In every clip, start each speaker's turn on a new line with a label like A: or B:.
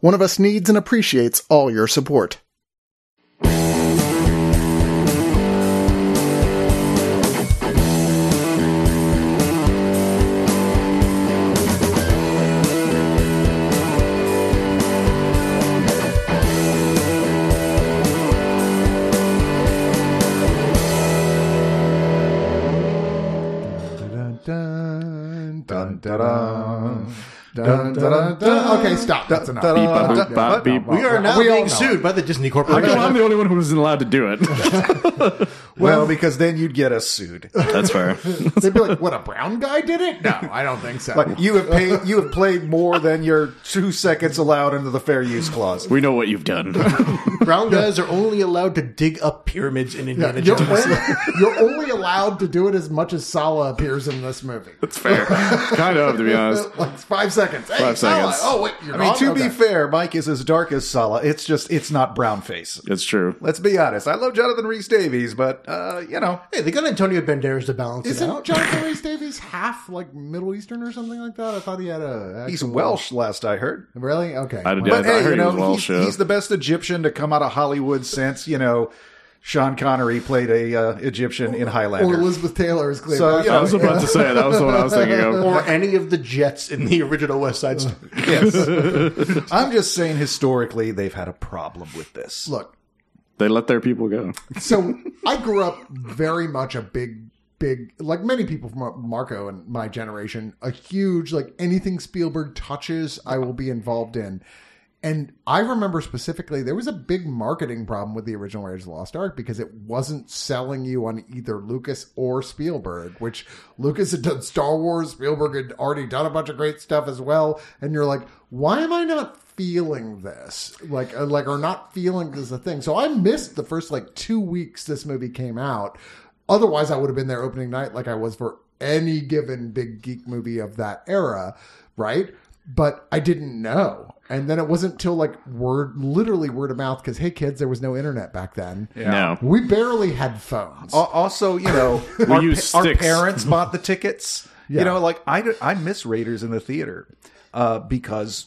A: One of us needs and appreciates all your support. Dun, dun, dun, dun, dun, dun, dun. Okay, stop. That's enough.
B: Beep, bop, boop, bop.
C: We are now
A: We
C: being sued by the Disney
B: How
C: Corporation.
B: come I'm the only one who isn't allowed to do it?
D: Well, because then you'd get us sued.
B: That's fair.
A: They'd be like, what, a brown guy did it? No, I don't think so.
D: Like you have paid, you have played more than your two seconds allowed under the fair use clause.
B: We know what you've done.
C: Brown guys are only allowed to dig up pyramids in
A: Yeah, you're,
C: Jones.
A: only, you're only allowed to do it as much as Sallah appears in this movie.
B: It's fair. kind of, to be honest.
A: like five seconds. Hey,
B: Five
A: Sallah.
B: seconds.
A: Oh, wait, you're
D: I mean, to
A: Okay.
D: be fair, Mike is as dark as Sallah. It's just, it's not brown face.
B: It's true.
D: Let's be honest. I love Jonathan Rhys Davies, but uh, you know,
C: Hey, they got Antonio Banderas to balance it
A: Isn't
C: out.
A: Jonathan Rhys Davies half like Middle Eastern or something like that? I thought he had a.
D: he's
A: actual-
D: Welsh. Last I heard.
A: Really? Okay.
B: I did-
D: But
B: I
D: hey,
B: heard
D: you know,
B: he was Welsh,
D: he's,
B: yeah.
D: he's the best Egyptian to come out of Hollywood since you know Sean Connery played a uh, Egyptian in Highlander.
A: or
D: Highlander.
A: Elizabeth Taylor is clear.
D: So, you
B: I was about to say that was the one I was thinking of.
C: or any of the Jets in the original West Side Story.
D: yes, I'm just saying historically they've had a problem with this.
A: Look,
B: They let their people go.
A: so I grew up very much a big, big, like many people from Marco and my generation, a huge, like anything Spielberg touches, I will be involved in. And I remember specifically there was a big marketing problem with the original Raiders of the Lost Ark because it wasn't selling you on either Lucas or Spielberg, which Lucas had done Star Wars, Spielberg had already done a bunch of great stuff as well. And you're like, why am I not feeling this? Like, uh, like, or not feeling this is a thing. So I missed the first like two weeks this movie came out. Otherwise, I would have been there opening night like I was for any given big geek movie of that era, right? But I didn't know. And then it wasn't till like word, literally word of mouth, because hey kids, there was no internet back then.
B: No.
A: We barely had phones.
D: Al- Also, you know, our,
B: use
D: our parents bought the tickets.
A: Yeah.
D: You know, like I, I miss Raiders in the theater uh, because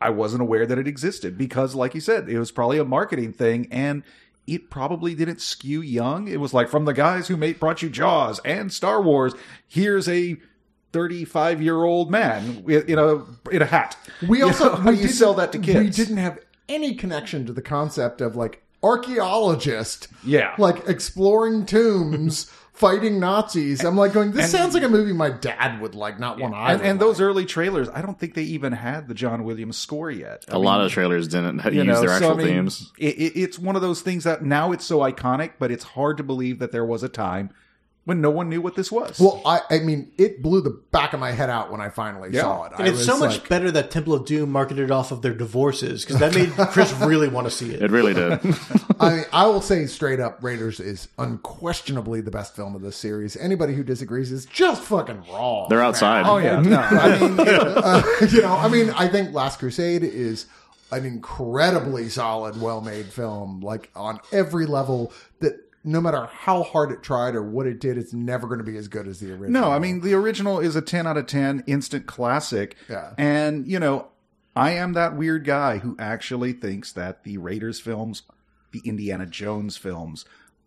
D: I wasn't aware that it existed. Because, like you said, it was probably a marketing thing, and it probably didn't skew young. It was like from the guys who made brought you Jaws and Star Wars. Here's a 35 year old man in a in a hat.
A: We
D: You
A: also
D: know, how
A: we
D: do you sell that to kids?
A: We didn't have any connection to the concept of like archaeologist,
D: Yeah.
A: like exploring tombs, fighting Nazis. I'm like going, this sounds like a movie my dad would like, not one I.
D: And,
A: would
D: and those early trailers, I don't think they even had the John Williams score yet. I
B: A lot of trailers didn't
D: you
B: use
D: know,
B: their
D: so,
B: actual
D: I mean,
B: themes.
D: It, it, it's one of those things that now it's so iconic, but it's hard to believe that there was a time when no one knew what this was.
A: Well, I, I mean, it blew the back of my head out when I finally
D: Yeah.
A: saw it.
C: And
A: I
C: it's so much
A: like-
C: better that Temple of Doom marketed off of their divorces because that made Chris really want to see it.
B: It really did.
A: I mean, I will say straight up, Raiders is unquestionably the best film of this series. Anybody who disagrees is just fucking wrong.
B: They're outside.
D: oh yeah, no, I mean,
A: uh, you know, I mean, I think Last Crusade is an incredibly solid, well-made film, like on every level. That no matter how hard it tried or what it did, it's never going to be as good as the original.
D: no, I mean the original is a ten out of ten instant classic.
A: Yeah.
D: and you know, I am that weird guy who actually thinks that the Raiders films, the Indiana Jones films,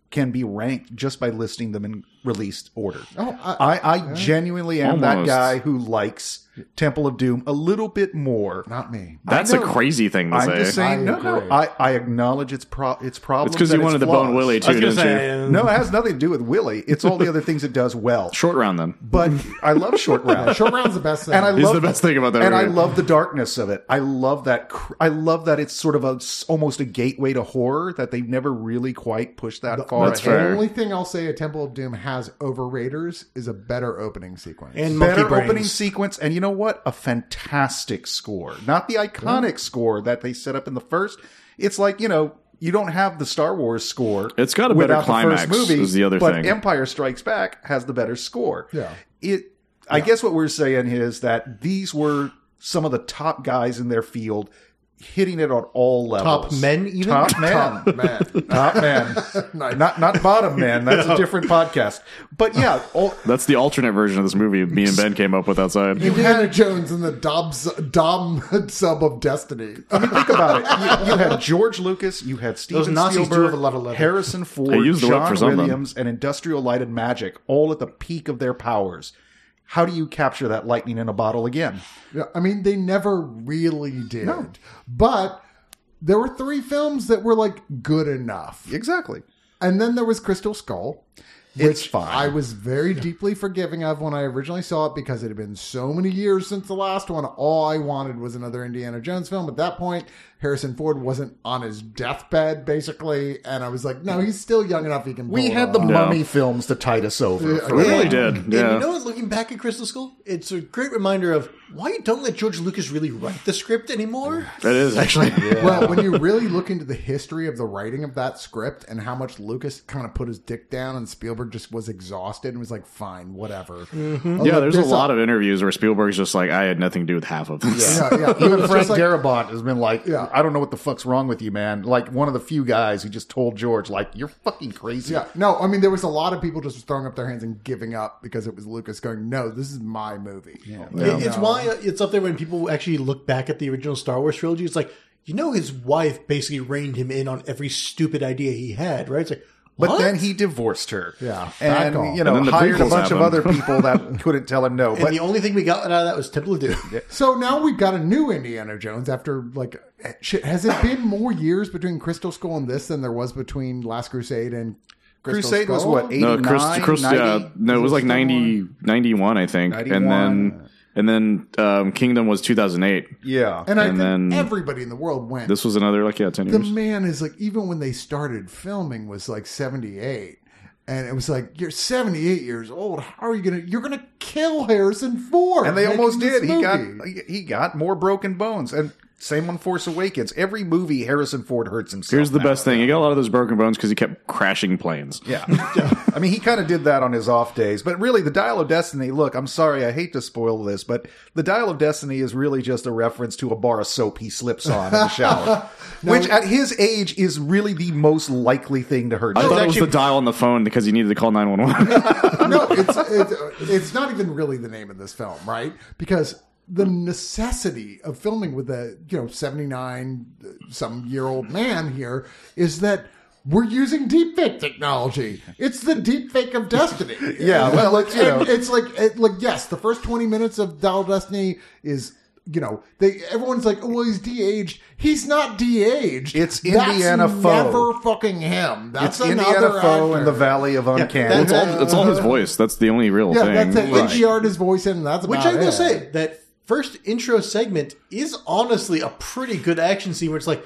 D: can be ranked just by listing them in released order.
A: Oh, I-
D: I, I genuinely am that guy who likes Temple of Doom a little bit more.
A: Not me.
B: That's a crazy thing to
D: I'm
B: say.
D: just saying,
A: I
D: no, no. I, I acknowledge its pro- its problems.
B: it's because you wanted
D: its
B: to bone
D: flaws.
B: Willie
C: I
B: too,
C: was gonna
B: didn't you?
C: say, um,
D: No, it has nothing to do with Willie. It's all the other things it does well.
B: Short round then.
D: But I love short round.
A: Short round's the best thing.
D: and I
B: He's
D: love
B: the best thing about that
D: And I
B: movie.
D: love the darkness of it. I love that. cr- I love that it's sort of a s- almost a gateway to horror that they've never really quite pushed that far.
B: That's
A: the
B: fair.
A: only thing I'll say a Temple of Doom has over Raiders is a better opening sequence.
C: and monkey
D: Better
C: brains.
D: opening sequence, and you know what? A fantastic score. Not the iconic score that they set up in the first. It's like you know. You don't have the Star Wars score.
B: It's got a better
D: without the
B: climax,
D: first movie,
B: is the other
D: but
B: thing.
D: Empire Strikes Back has the better score.
A: Yeah.
D: It. I guess what we're saying is that these were some of the top guys in their field, hitting it on all levels.
C: Top men, even?
D: Top men.
A: Man.
D: Top men.
A: Nice.
D: Not not bottom men. That's a different podcast. But yeah, all,
B: That's the alternate version of this movie me and Ben came up with outside.
A: Indiana Jones and the Dobbs, Dom sub of Destiny.
D: I mean, think about it. You, you had George Lucas, you had Steven Spielberg,
C: have a lot of leather.
D: Harrison Ford,
B: They used the whip
D: John
B: for something.
D: Williams, and Industrial Light and Magic, all at the peak of their powers. How do you capture that lightning in a bottle again?
A: Yeah, I mean, they never really did. No. But there were three films that were like good enough.
D: Exactly.
A: And then there was Crystal Skull.
D: It's
A: which
D: fine.
A: I was very deeply forgiving of when I originally saw it because it had been so many years since the last one. All I wanted was another Indiana Jones film. At that point, Harrison Ford wasn't on his deathbed, basically, and I was like, no, he's still young enough he can.
D: We
A: pull it
D: had the
A: off.
D: mummy films to tide us over. for
B: We really did.
C: And
B: Yeah.
C: you know what? Looking back at Crystal Skull, it's a great reminder of why you don't let George Lucas really write the script anymore.
B: That is actually.
A: Well, when you really look into the history of the writing of that script and how much Lucas kind of put his dick down and Spielberg just was exhausted and was like, fine, whatever.
B: Mm-hmm. Yeah, there's a lot of interviews where Spielberg's just like, I had nothing to do with half of this.
A: Yeah, yeah. It
D: Even
A: was
D: Frank
A: just like-
D: Darabont has been like,
A: Yeah.
D: I don't know what the fuck's wrong with you, man. Like one of the few guys who just told George, like, you're fucking crazy.
A: Yeah, no, I mean there was a lot of people just throwing up their hands and giving up because it was Lucas going, "No, this is my movie." Yeah,
C: It- It's why uh, it's up there when people actually look back at the original Star Wars trilogy. It's like you know his wife basically reined him in on every stupid idea he had. Right? It's like,
D: But
C: what?
D: then he divorced her.
A: Yeah,
D: And,
A: off.
D: you know,
B: And then the
D: hired a
B: prequels
D: bunch of
B: happened.
D: other people that couldn't tell him no.
C: and
D: But
C: the only thing we got out of that was Temple of Doom.
A: So now we've got a new Indiana Jones after like shit. Has it been more years between Crystal Skull and this than there was between Last Crusade and Crystal
D: Crusade was
A: Skull?
D: what, eight-
B: No,
D: 89,
B: Chris, Chris,
D: 90?
B: yeah, no, it was like 90, 91, I think,
D: 91.
B: and then and then um, Kingdom was 2008.
D: yeah.
A: And I
B: and
A: think
B: then
A: everybody in the world went.
B: This was another like yeah, ten years.
A: the
B: years.
A: man is like even when they started filming was like 78 and it was like you're 78 years old how are you gonna you're gonna kill harrison ford
D: and they almost did. He got he got more broken bones. And same on Force Awakens. Every movie Harrison Ford hurts himself.
B: Here's the
D: now.
B: best thing: he got a lot of those broken bones because he kept crashing planes.
D: Yeah. I mean, he kind of did that on his off days. But really, the Dial of Destiny, look, I'm sorry, I hate to spoil this, but the Dial of Destiny is really just a reference to a bar of soap he slips on in the shower. which at his age is really the most likely thing to hurt
B: I thought it was
C: actually-
B: the dial on the phone because he needed to call nine one one.
A: no it's, it's it's not even really the name of this film right because the necessity of filming with a you know 79 some year old man here is that we're using deepfake technology. It's the deepfake of destiny.
D: Yeah, well,
A: like
D: it's, you know-
A: it's like it, like yes, the first twenty minutes of Dial of Destiny is you know they everyone's like, oh, well, he's de-aged. He's not de-aged.
D: It's
A: That's
D: Indiana Foe.
A: Never fucking him. That's
D: It's
A: another
D: Indiana Foe in the Valley of Uncanny.
B: it's all it's all his voice. That's the only real
A: Yeah,
B: thing.
A: that's it.
D: Right.
A: NGR his voice in, and that's
C: Which I will
A: it.
C: say that first intro segment is honestly a pretty good action scene where it's like,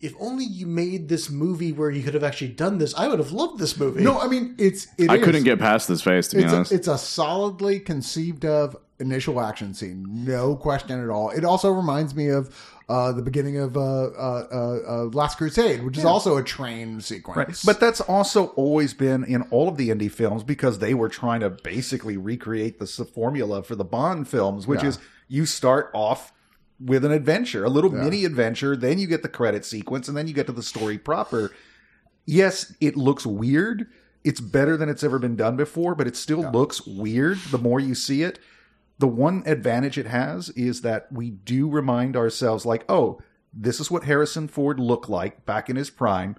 C: if only you made this movie where you could have actually done this, I would have loved this movie.
A: No, I mean it's. It
B: I
A: is.
B: couldn't get past this face to be
A: It's
B: honest.
A: a, it's a solidly conceived of initial action scene, no question at all. It also reminds me of uh, the beginning of uh, uh, uh, uh, Last Crusade, which is also a train sequence.
D: Right. But that's also always been in all of the indie films because they were trying to basically recreate the formula for the Bond films, which
A: Yeah.
D: is you start off with an adventure, a little mini adventure, then you get the credit sequence, and then you get to the story proper. Yes, it looks weird. It's better than it's ever been done before, but it still looks weird the more you see it. The one advantage it has is that we do remind ourselves, like, oh, this is what Harrison Ford looked like back in his prime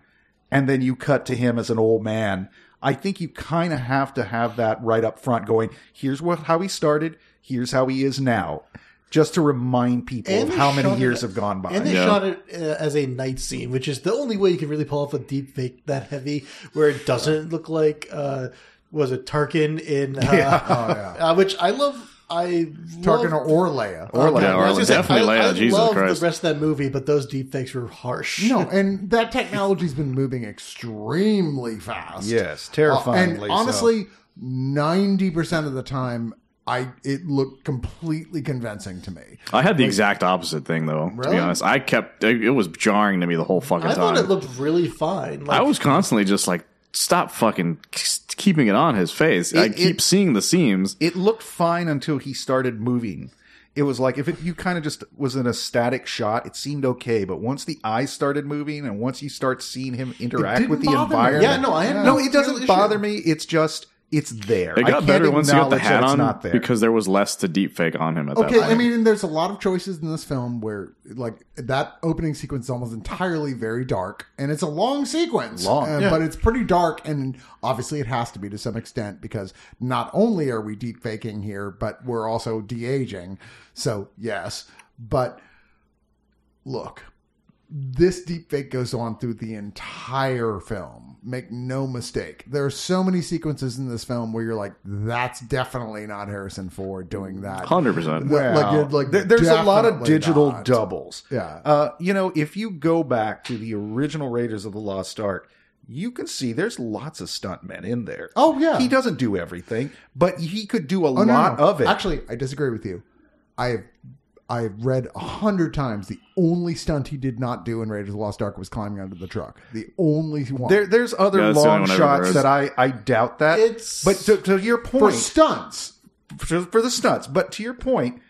D: and then you cut to him as an old man. I think you kind of have to have that right up front going, here's what how he started, here's how he is now. Just to remind people
C: And
D: of how many
C: shot it-
D: years have gone by.
C: And they
B: Yeah.
C: shot it uh, as a night scene, which is the only way you can really pull off a deep fake that heavy, where it doesn't look like uh, was it Tarkin in uh,
A: Oh, yeah.
C: uh, which I love. I
A: Tarkin
C: love,
A: or Leia.
D: Or Leia.
B: Yeah, or
C: I was gonna say,
B: definitely
C: I,
B: Leia,
C: I
B: Jesus
C: love
B: Christ.
C: the rest of that movie, but those deep fakes were harsh.
A: No, and that technology's been moving extremely fast.
D: yes,
A: Uh,
D: terrifyingly.
A: and honestly, ninety percent of the time, I it looked completely convincing to me.
B: I had the exact opposite thing though. To be honest, I kept it, it was jarring to me the whole fucking time.
C: I thought it looked really fine. Like,
B: I was constantly just like, stop fucking keeping it on his face. I keep
D: it-
B: seeing the seams.
D: it looked fine until he started moving. It was like if it, you kind of just was in a static shot, it seemed okay. But once the eyes started moving, and once you start seeing him interact with the
A: bother me.
D: environment,
C: Yeah, no, I had
D: no,
C: no
D: it doesn't
C: issue.
D: bother me. It's just it's there.
B: It
D: I
B: got better once you got the hat on
D: not there.
B: because there was less to deep fake on him at that
A: Okay,
B: point.
A: I mean, there's a lot of choices in this film where, like, that opening sequence is almost entirely very dark, and it's a long sequence,
D: Long.
A: uh,
C: Yeah.
A: but it's pretty dark, and obviously it has to be to some extent because not only are we deep faking here, but we're also de aging. So yes, but look, this deep fake goes on through the entire film. Make no mistake. There are so many sequences in this film where you're like, that's definitely not Harrison Ford doing that.
B: Hundred percent.
A: Well, like, like,
D: There- there's a lot of digital
A: not.
D: doubles.
A: Yeah.
D: Uh, you know, if you go back to the original Raiders of the Lost Ark, you can see there's lots of stuntmen in there.
A: Oh, yeah.
D: He doesn't do everything, but he could do a
A: Oh, no,
D: lot
A: no.
D: of it.
A: Actually, I disagree with you. I have I've read a hundred times the only stunt he did not do in Raiders of the Lost Ark was climbing under the truck. The only one.
D: there, there's other
B: Yeah, that's the
D: long
B: only one I've ever
D: shots
B: heard.
D: that I, I doubt that.
C: It's-
D: but to, to your point, for
A: stunts.
D: for, for the stunts. But to your point,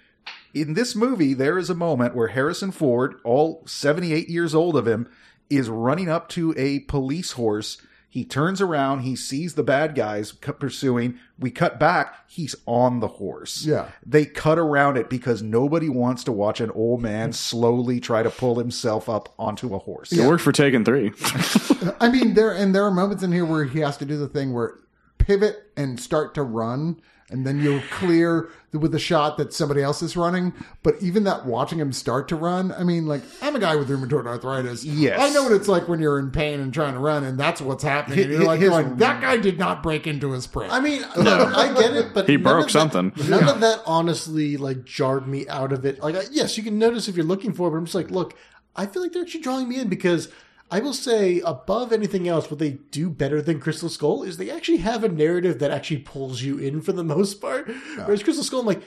D: in this movie, there is a moment where Harrison Ford, all 78 years old of him, is running up to a police horse. He turns around, he sees the bad guys pursuing. We cut back, he's on the horse.
A: Yeah.
D: They cut around it because nobody wants to watch an old man mm-hmm. slowly try to pull himself up onto a horse.
B: It worked for Taken Three.
A: I mean, there and there are moments in here where he has to do the thing where pivot and start to run, and then you'll clear with the shot that somebody else is running. But even that watching him start to run, I mean, like I'm a guy with rheumatoid arthritis.
D: Yes.
A: I know what it's like when you're in pain and trying to run, and that's what's happening. And you're like,
D: his-
A: going, that guy did not break into his sprint.
C: I mean, look, I get it, but
B: He broke
C: of that-
B: something.
C: none of that honestly like jarred me out of it. Like, yes, you can notice if you're looking for it, but I'm just like, look, I feel like they're actually drawing me in because I will say, above anything else, what they do better than Crystal Skull is they actually have a narrative that actually pulls you in for the most part. Whereas Crystal Skull, I'm like,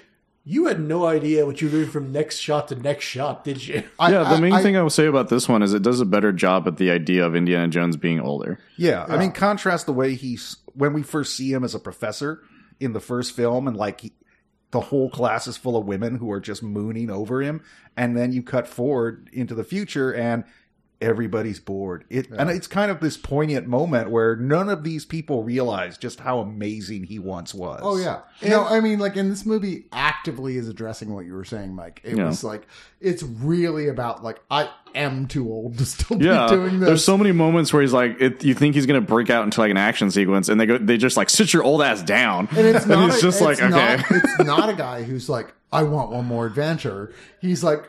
C: you had no idea what you were doing from next shot to next shot, did you?
A: I-
B: yeah, the main
A: I-
B: thing I will say about this one is it does a better job at the idea of Indiana Jones being older.
D: Yeah, I mean, contrast the way he's when we first see him as a professor in the first film, and like he, the whole class is full of women who are just mooning over him, and then you cut forward into the future and everybody's bored. It and it's kind of this poignant moment where none of these people realize just how amazing he once was.
A: Oh yeah. no, I mean like in this movie actively is addressing what you were saying, Mike. It
B: Yeah.
A: was like it's really about like I am too old to still
B: Yeah,
A: be doing this.
B: there's so many moments where he's like, it, you think he's gonna break out into like an action sequence, and they go, they just like sit your old ass down,
A: and it's not
B: he's
A: a-
B: just like,
A: it's
B: okay,
A: it's not a guy who's like I want one more adventure. He's like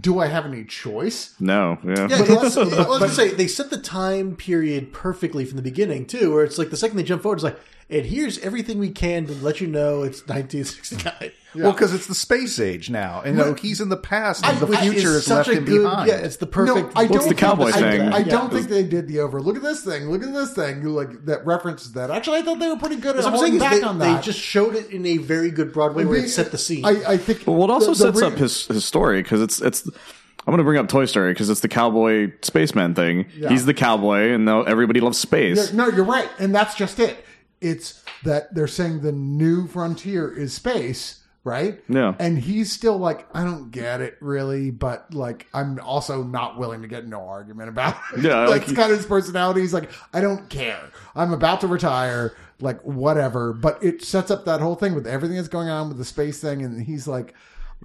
A: do I have any choice?
B: no, yeah,
C: Yeah, I was gonna say they set the time period perfectly from the beginning too, where it's like the second they jump forward, it's like, and here's everything we can to let you know it's 1969.
D: Well, because it's the space age now, and you know, he's in the past, and the
C: Which
D: future
C: is
D: has left
C: a
D: him
C: good,
D: behind.
C: Yeah, it's the perfect.
A: No, I don't
B: the cowboy
A: think,
B: thing?
A: I, I don't think they did the over. Look at this thing. Look at this thing. Like that references that. Actually, I thought they were pretty good at
C: What I'm
A: holding
C: saying
A: back
C: they,
A: on
C: they just showed it in a very good Broadway where it set the scene.
A: I, I think.
B: Well, it also
A: the- the
B: sets
A: re-
B: up his his story because it's it's. I'm going to bring up Toy Story because it's the cowboy spaceman thing. He's the cowboy, and everybody loves space.
A: No, you're right, and that's just it. It's that they're saying the new frontier is space, right?
B: Yeah.
A: And he's still like, I don't get it really, but like, I'm also not willing to get no argument about it.
B: Yeah,
A: like,
B: like
A: it's
B: he-
A: kind of his personality. He's like, I don't care. I'm about to retire. Like whatever, but it sets up that whole thing with everything that's going on with the space thing, and he's like.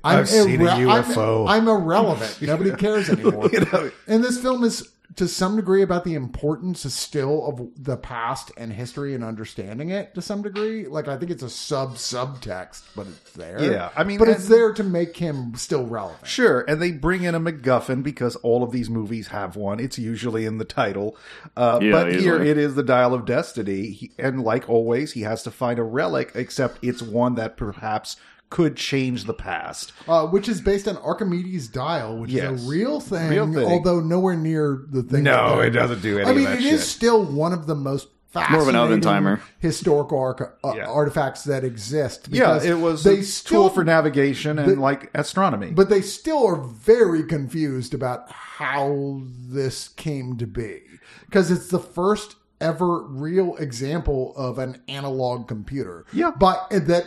A: I'm
D: I've seen a
A: I'm-
D: UFO.
A: I'm, irrelevant. Nobody cares anymore. you know? And this film is to some degree about the importance is still of the past and history and understanding it to some degree. Like I think it's a sub subtext, but it's there.
D: Yeah, I mean,
A: but it's there to make him still relevant.
D: Sure, and they bring in a MacGuffin because all of these movies have one. It's usually in the title, uh,
B: Yeah,
D: but here it is the Dial of Destiny, he, and like always, he has to find a relic. Except it's one that perhaps could change the past.
A: Uh, which is based on Archimedes' dial, which
D: Yes.
A: is a real thing,
D: Real thing.
A: although nowhere near the thing.
D: No,
A: that
D: it doesn't do any
A: I mean,
D: of that
A: it is
D: shit.
A: still one of the most
B: More of an oven timer.
A: historical arc- uh,
D: Yeah.
A: artifacts that exist.
D: Yeah,
A: because
D: it was
A: they
D: a
A: still
D: tool for navigation and like astronomy.
A: but they still are very confused about how this came to be because it's the first ever real example of an analog computer.
D: Yeah.
A: but that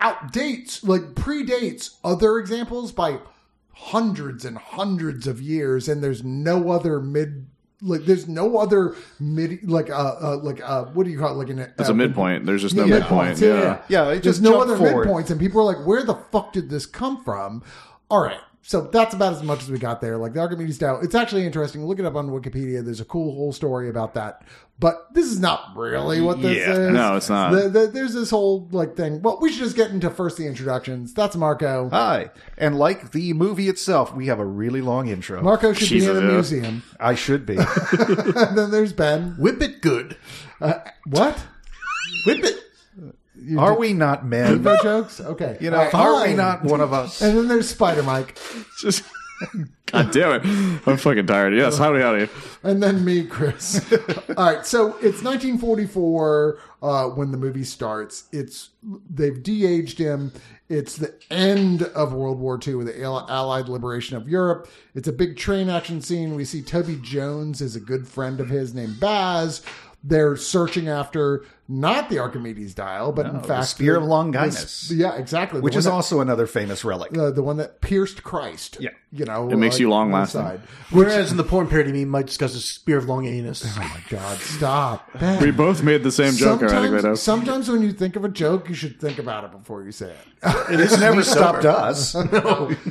A: outdates like predates other examples by hundreds and hundreds of years, and there's no other mid. Like there's no other mid like uh, uh like uh what do you call it like an
B: It's a midpoint. There's just no
A: yeah,
B: midpoint.
A: midpoints,
B: Yeah.
D: Yeah, it
A: There's
D: just
A: no other
D: forward.
A: midpoints, and people are like, "Where the fuck did this come from?" All right, so that's about as much as we got there. Like the Archimedes Dial, it's actually interesting. Look it up on Wikipedia. There's a cool whole story about that. But this is not really what this
D: Yeah.
A: is.
B: No, it's not.
A: The- the- there's this whole like thing. Well, we should just get into first the introductions. That's Marco.
D: Hi, and like the movie itself, we have a really long intro.
A: Marco should
B: Jesus,
A: be in a museum.
D: I should be.
A: and then there's Ben.
C: Whip it good.
A: Uh, what?
C: Whip it.
D: Are we not men?
A: No jokes? Okay.
D: You know,
A: All right,
D: are we
A: fine.
D: not one of us?
A: And then there's Spider Mike.
B: Just God damn it. I'm fucking tired. Yes, howdy howdy.
A: and then me, Chris. All right, so it's 1944 uh, when the movie starts. It's they've de-aged him. It's the end of World War II with the Al- Allied liberation of Europe. It's a big train action scene. We see Toby Jones is a good friend of his named Baz. They're searching after not the Archimedes dial, but in
D: No, the
A: fact
D: Spear of Longinus.
A: the- yeah, exactly.
D: Which is
A: that-
D: also another famous relic.
A: uh, the one that pierced Christ.
D: Yeah.
A: you know,
B: It makes you long
A: on
B: lasting.
C: Whereas in the porn parody meme, might discuss a spear of long anus.
A: Oh my God! Stop. Ben.
B: We both made the same joke, ironically
A: sometimes,
B: enough.
A: sometimes when you think of a joke, you should think about it before you say it.
D: It's never stopped us.
A: It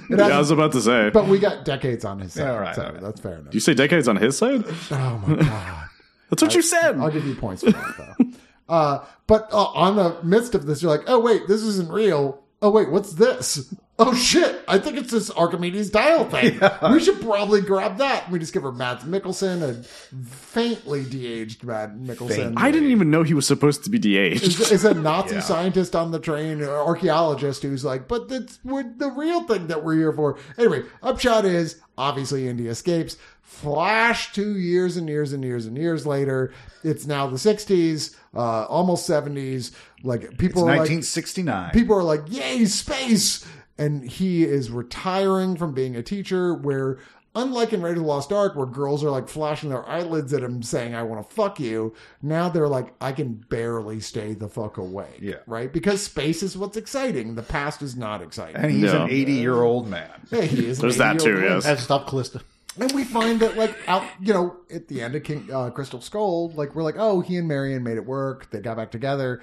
B: Yeah, I was about to say.
A: but we got decades on his side.
D: All right,
A: so
D: all right.
A: that's fair enough.
B: Do you say decades on his side?
A: oh my God!
B: That's what you said.
A: I'll give you points for that though. Uh, but uh, on the midst of this, you're like, oh wait, this isn't real. Oh wait, what's this? Oh shit! I think it's this Archimedes dial thing. We should probably grab that. We discover Mads Mikkelsen, a faintly de-aged Mads Mikkelsen.
B: I didn't even know he was supposed to be de-aged.
A: is, is a Nazi scientist on the train, or archaeologist who's like, but that's the real thing that we're here for. Anyway, upshot is obviously Indy escapes. Flash two years and years and years and years later, it's now the '60s, uh, almost '70s. Like
D: It's
A: people are like,
D: 1969.
A: people are like, "Yay, space!" And he is retiring from being a teacher. Where, unlike in Raiders of the Lost Ark, where girls are like flashing their eyelids at him, saying, "I want to fuck you," now they're like, "I can barely stay the fuck away."
D: Yeah.
A: right. Because space is what's exciting. The past is not exciting.
D: and he's
B: No.
D: an 80 year old man.
A: Hey, he is
B: There's that too,
A: man.
B: yes.
C: That's stop Calista.
A: And we find that, like, out, you know, at the end of King uh, Crystal Skull, like, we're like, oh, he and Marion made it work. They got back together.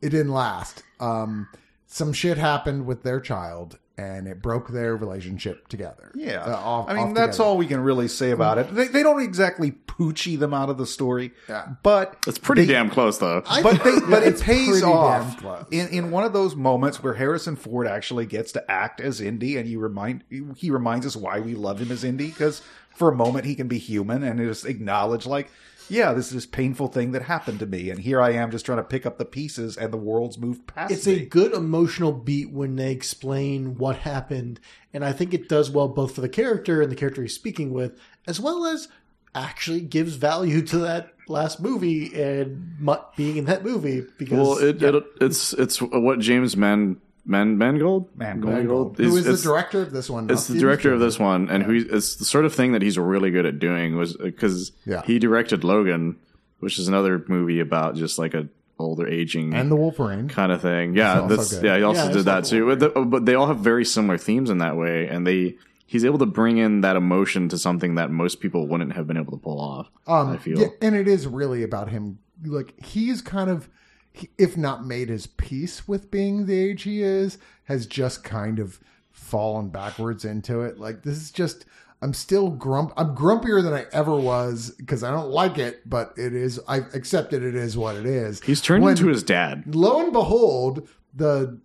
A: It didn't last. Um, some shit happened with their child, and it broke their relationship together.
D: Yeah.
A: Uh, off-
D: I mean, that's
A: together.
D: all we can really say about it. They, they don't exactly poochie them out of the story.
A: Yeah.
D: But
B: It's pretty
D: they-
B: damn close, though.
D: but they, but it pays off in, in one of those moments where Harrison Ford actually gets to act as Indy, and you remind he reminds us why we love him as Indy because for a moment he can be human and just acknowledge like, yeah, this is this painful thing that happened to me, and here I am just trying to pick up the pieces, and the world's moved past
C: It's
D: me.
C: a good emotional beat when they explain what happened, and I think it does well both for the character and the character he's speaking with, as well as actually gives value to that last movie and mu- being in that movie because
B: well, it, it, it's it's what James Man Man Mangold
D: Mangold.
A: Who is
B: It's-
A: the director of this one?
B: It's the director of this one, and who it's the sort of thing that he's really good at doing was because
A: Yeah.
B: he directed Logan, which is another movie about just like a older aging
A: and the Wolverine.
B: kind of thing. Yeah, that's
A: good.
B: yeah. He also
C: Yeah,
B: did that too. But, the- but they all have very similar themes in that way, and they he's able to bring in that emotion to something that most people wouldn't have been able to pull off.
A: Um,
B: I feel.
A: yeah, and it is really about him. Like he's kind of, he- if not made his peace with being the age he is, has just kind of fallen backwards into it. Like this is just I'm still grump. I'm grumpier than I ever was because I don't like it, but it is. I've accepted it is what it is.
B: He's turned
A: When-
B: into his dad.
A: lo and behold, the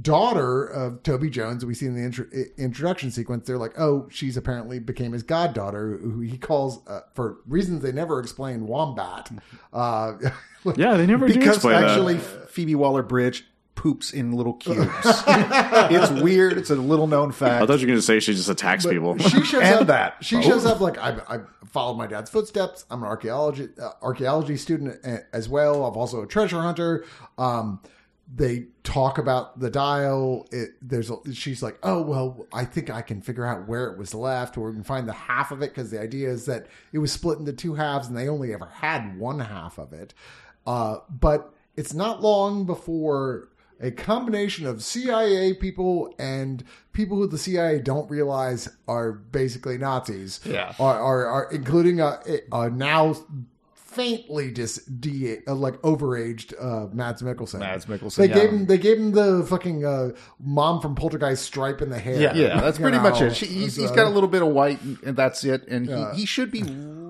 A: daughter of Toby Jones, we see in the intro- introduction sequence, they're like, oh, she's apparently became his goddaughter, who he calls, uh, for reasons they never explain, Wombat. Uh,
B: Yeah, they never do
D: because actually
B: that.
D: Phoebe Waller Bridge poops in little cubes. it's weird. It's a little known fact.
B: I thought you were going to say she just attacks people.
A: she shows
D: And
A: up.
D: that.
A: she shows up like I, I followed my dad's footsteps. I'm an archaeology uh, archaeology student as well. I'm also a treasure hunter. Um, they talk about the dial. It, there's a, she's like, oh well, I think I can figure out where it was left, or we can find the half of it because the idea is that it was split into two halves, and they only ever had one half of it. Uh, but it's not long before a combination of CIA people and people who the CIA don't realize are basically Nazis.
D: Yeah.
A: Are are, are including a, a now faintly dis de uh, like overaged uh Mads Mikkelsen.
D: Mads Mikkelsen,
A: They
D: yeah.
A: gave him they gave him the fucking uh mom from Poltergeist stripe in the hair.
D: Yeah, yeah, that's pretty much it. She, he's,
A: so-
D: he's got a little bit of white, and, that's it. And he, he should be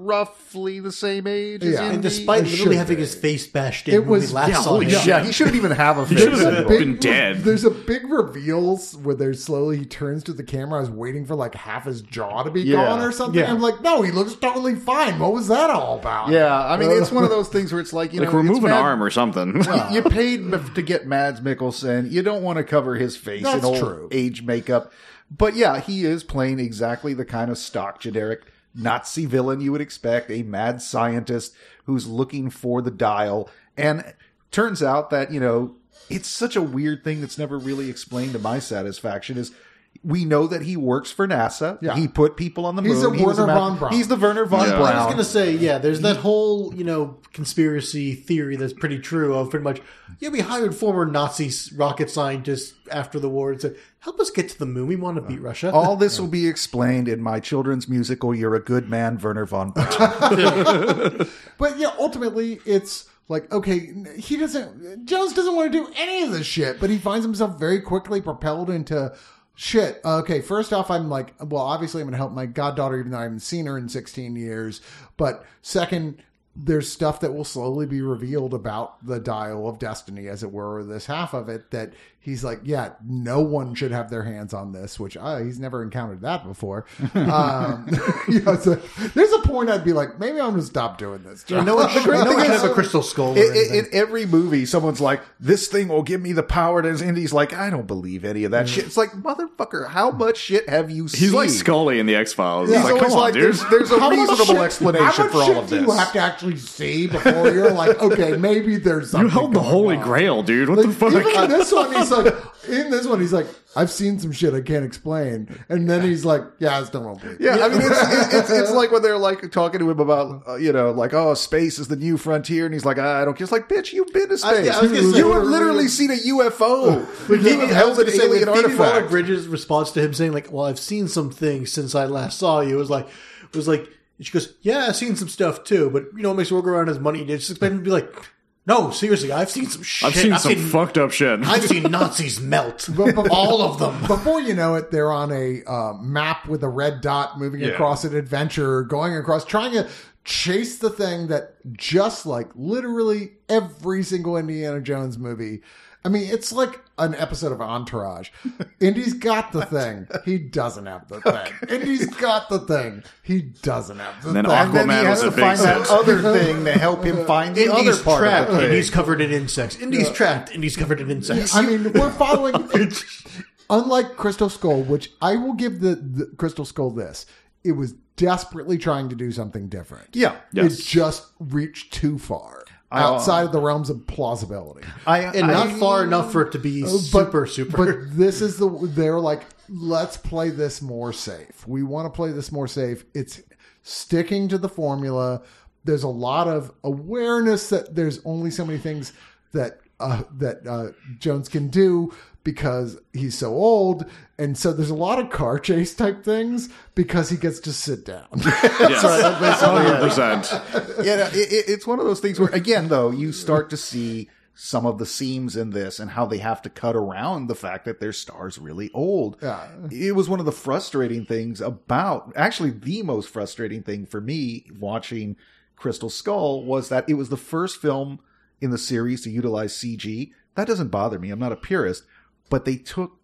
D: roughly the same age.
A: Yeah.
D: Indy.
C: And despite
A: It
C: literally having
A: be.
C: his face bashed in
A: It
C: when
A: was-
C: we last
B: yeah,
C: saw
B: holy
C: him.
B: shit.
D: yeah, he shouldn't even have a face.
B: should've been big- dead.
A: There's a big reveals where there's slowly he turns to the camera. I was waiting for like half his jaw to be
D: Yeah.
A: gone or something.
C: Yeah.
A: I'm like, no, he looks totally fine. What was that all about?
D: Yeah, I mean, it's one of those things where it's like you
B: Like
D: know,
B: remove an
D: Mad-
B: arm or something.
D: you paid to get Mads Mikkelsen. You don't want to cover his face
A: That's
D: in old
A: true.
D: age makeup. But yeah, he is playing exactly the kind of stock generic Nazi villain you would expect, a mad scientist who's looking for the dial. And turns out that, you know, it's such a weird thing that's never really explained to my satisfaction is we know that he works for NASA.
A: Yeah.
D: He put people on the
A: He's
D: moon.
A: a
D: He was
A: Werner
D: ma-
A: von Braun.
D: He's the Werner von
B: Yeah.
C: I was going to say, yeah, there's that whole, you know, conspiracy theory that's pretty true of pretty much, yeah, we hired former Nazi rocket scientists after the war and said, help us get to the moon. We want to beat Russia.
D: All this will be explained in my children's musical, You're a Good Man, Werner von Braun.
A: But yeah, ultimately, it's like okay, he doesn't. Jones doesn't want to do any of this shit, but he finds himself very quickly propelled into shit. Okay, first off, I'm like, well, obviously, I'm going to help my goddaughter, even though I haven't seen her in 16 years. But second. There's stuff that will slowly be revealed about the dial of destiny, as it were, or this half of it. That he's like, yeah, no one should have their hands on this, which uh, he's never encountered that before. um, you know, so there's a point I'd be like, maybe I'm gonna stop doing this.
C: Yeah, no one,
D: great
C: no one have a crystal skull. Or
D: In, in, every movie, someone's like, "This thing will give me the power." To, and he's like, "I don't believe any of that shit." It's like, motherfucker, how much shit have you seen?
B: He's like Scully in the X Files.
D: He's
B: He's like, come on,
D: like,
B: dude.
D: there's, there's a reasonable explanation for all of this.
A: you have to actually see before you're like, okay, maybe there's something.
B: You held the Holy
A: on.
B: Grail, dude. What the fuck?
A: Even this one, he's like, in this one, he's like, I've seen some shit I can't explain, and then he's like, yeah, I still don't.
D: Yeah, I mean, it's, it's, it's like when they're like talking to him about, uh, you know, like, oh, space is the new frontier. And he's like, I don't care. It's like, bitch, you've been to
C: I-
D: space.
C: yeah, I gonna say-
D: you have literally seen a UFO.
C: But
D: you
C: Phoebe-
D: held an
C: say,
D: alien artifact.
C: Bridges' response to him saying like, "Well, I've seen some things since I last saw you," was like, was like, she goes, "Yeah, I've seen some stuff too, but you know, what makes work around his money." And just expect him to be like, "No, seriously, I've seen some shit.
B: I've seen some fucked up shit.
C: I've seen Nazis melt, all of them."
A: Before you know it, they're on a uh, map with a red dot moving across an adventure, going across, trying to chase the thing that just like literally every single Indiana Jones movie. I mean, it's like an episode of Entourage. Indy's got the thing. He doesn't have the thing. Indy's got the thing. He doesn't have the
B: And then
A: thing.
D: And then he
B: Aquaman
D: has
B: was
D: to
B: a
D: find
B: big
D: that
B: sense.
D: other thing to help him find the
C: Indy's
D: other part
C: trapped.
D: of the thing.
C: Indy's covered in insects. Indy's trapped. Indy's covered in insects.
A: I mean, we're following. unlike Crystal Skull, which I will give the, the Crystal Skull this, it was desperately trying to do something different.
D: Yeah.
B: Yes.
A: It just reached too far
D: I- Uh,
A: outside of the realms of plausibility.
D: I,
C: and not
D: I-
C: far enough for it to be uh, super, super.
A: But this is the they're like, let's play this more safe. We want to play this more safe. It's sticking to the formula. There's a lot of awareness that there's only so many things that uh, that uh, Jones can do because he's so old, and so there's a lot of car chase type things because he gets to sit down.
B: Yes, hundred percent.
D: yeah, it, it- it's one of those things where, again, though, you start to see some of the seams in this and how they have to cut around the fact that their star's really old.
A: Yeah.
D: It was one of the frustrating things about, actually, the most frustrating thing for me watching Crystal Skull was that it was the first film in the series to utilize CG. That doesn't bother me. I'm not a purist, but they took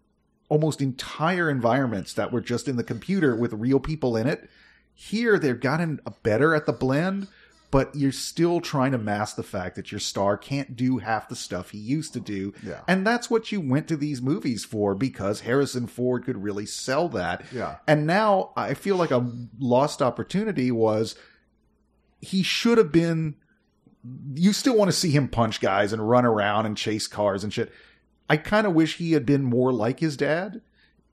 D: almost entire environments that were just in the computer with real people in it. Here, they've gotten better at the blend, but you're still trying to mask the fact that your star can't do half the stuff he used to do.
A: Yeah.
D: And that's what you went to these movies for because Harrison Ford could really sell that.
A: Yeah.
D: And now I feel like a lost opportunity was he should have been you still want to see him punch guys and run around and chase cars and shit. I kind of wish he had been more like his dad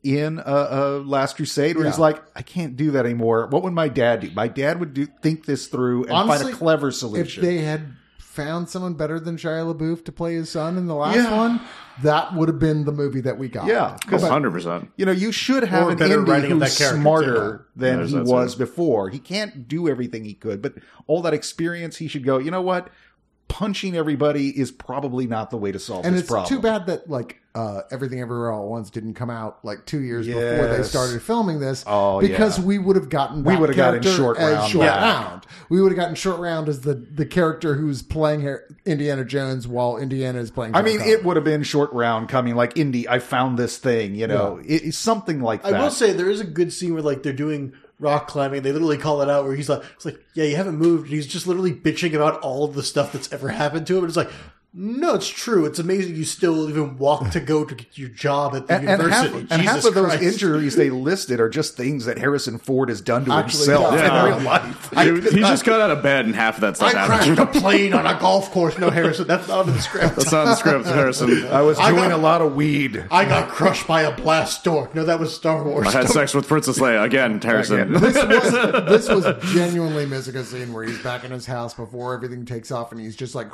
D: in uh, uh, Last Crusade, where he's like, I can't do that anymore. What would my dad do? My dad would do think this through and
A: Honestly,
D: find a clever solution.
A: If they had found someone better than Shia LaBeouf to play his son in the last
D: Yeah.
A: one, that would have been the movie that we got.
D: yeah, because
B: hundred percent.
D: you know you should have
C: Or
D: an
C: better
D: Indy
C: writing
D: who's
C: that
D: smarter
C: too.
D: than
B: There's
D: he was
B: too.
D: before. He can't do everything he could, but all that experience, he should go. You know what? Punching everybody is probably not the way to solve
A: And
D: this
A: it's
D: problem.
A: too bad that like uh, everything everywhere all at once didn't come out like two years before they started filming this.
D: Oh,
A: because
D: yeah.
A: we would have gotten
D: We would have gotten Short Round
A: Short
D: back.
A: Round. We would have gotten short round as the the character who's playing Har- Indiana Jones while Indiana is playing.
D: I mean,
A: Connor.
D: it would have been short round coming like Indy. I found this thing, you know, it, it's something like that.
C: I will say there is a good scene where like they're doing rock climbing. They literally call it out where he's like, "It's like, yeah, you haven't moved." And he's just literally bitching about all the stuff that's ever happened to him. And it's like, no, it's true. It's amazing you still even walk to go to get your job at the
D: and, and half,
C: university.
D: and half
C: Jesus
D: of those
C: Christ.
D: injuries they listed are just things that Harrison Ford has done to
A: Actually,
D: himself
A: yeah.
D: in real life.
B: Dude, he just got out of bed and half of that stuff
C: I
B: happened.
C: crashed a plane on a golf course. No, Harrison, that's not in the script.
B: That's not in the script, Harrison.
D: I was
C: I
D: doing
C: got-
D: a lot of weed.
C: I got crushed by a blast door. No, that was Star Wars.
B: I had sex with Princess Leia again, Harrison.
A: this was this was genuinely missing a scene where he's back in his house before everything takes off, and he's just like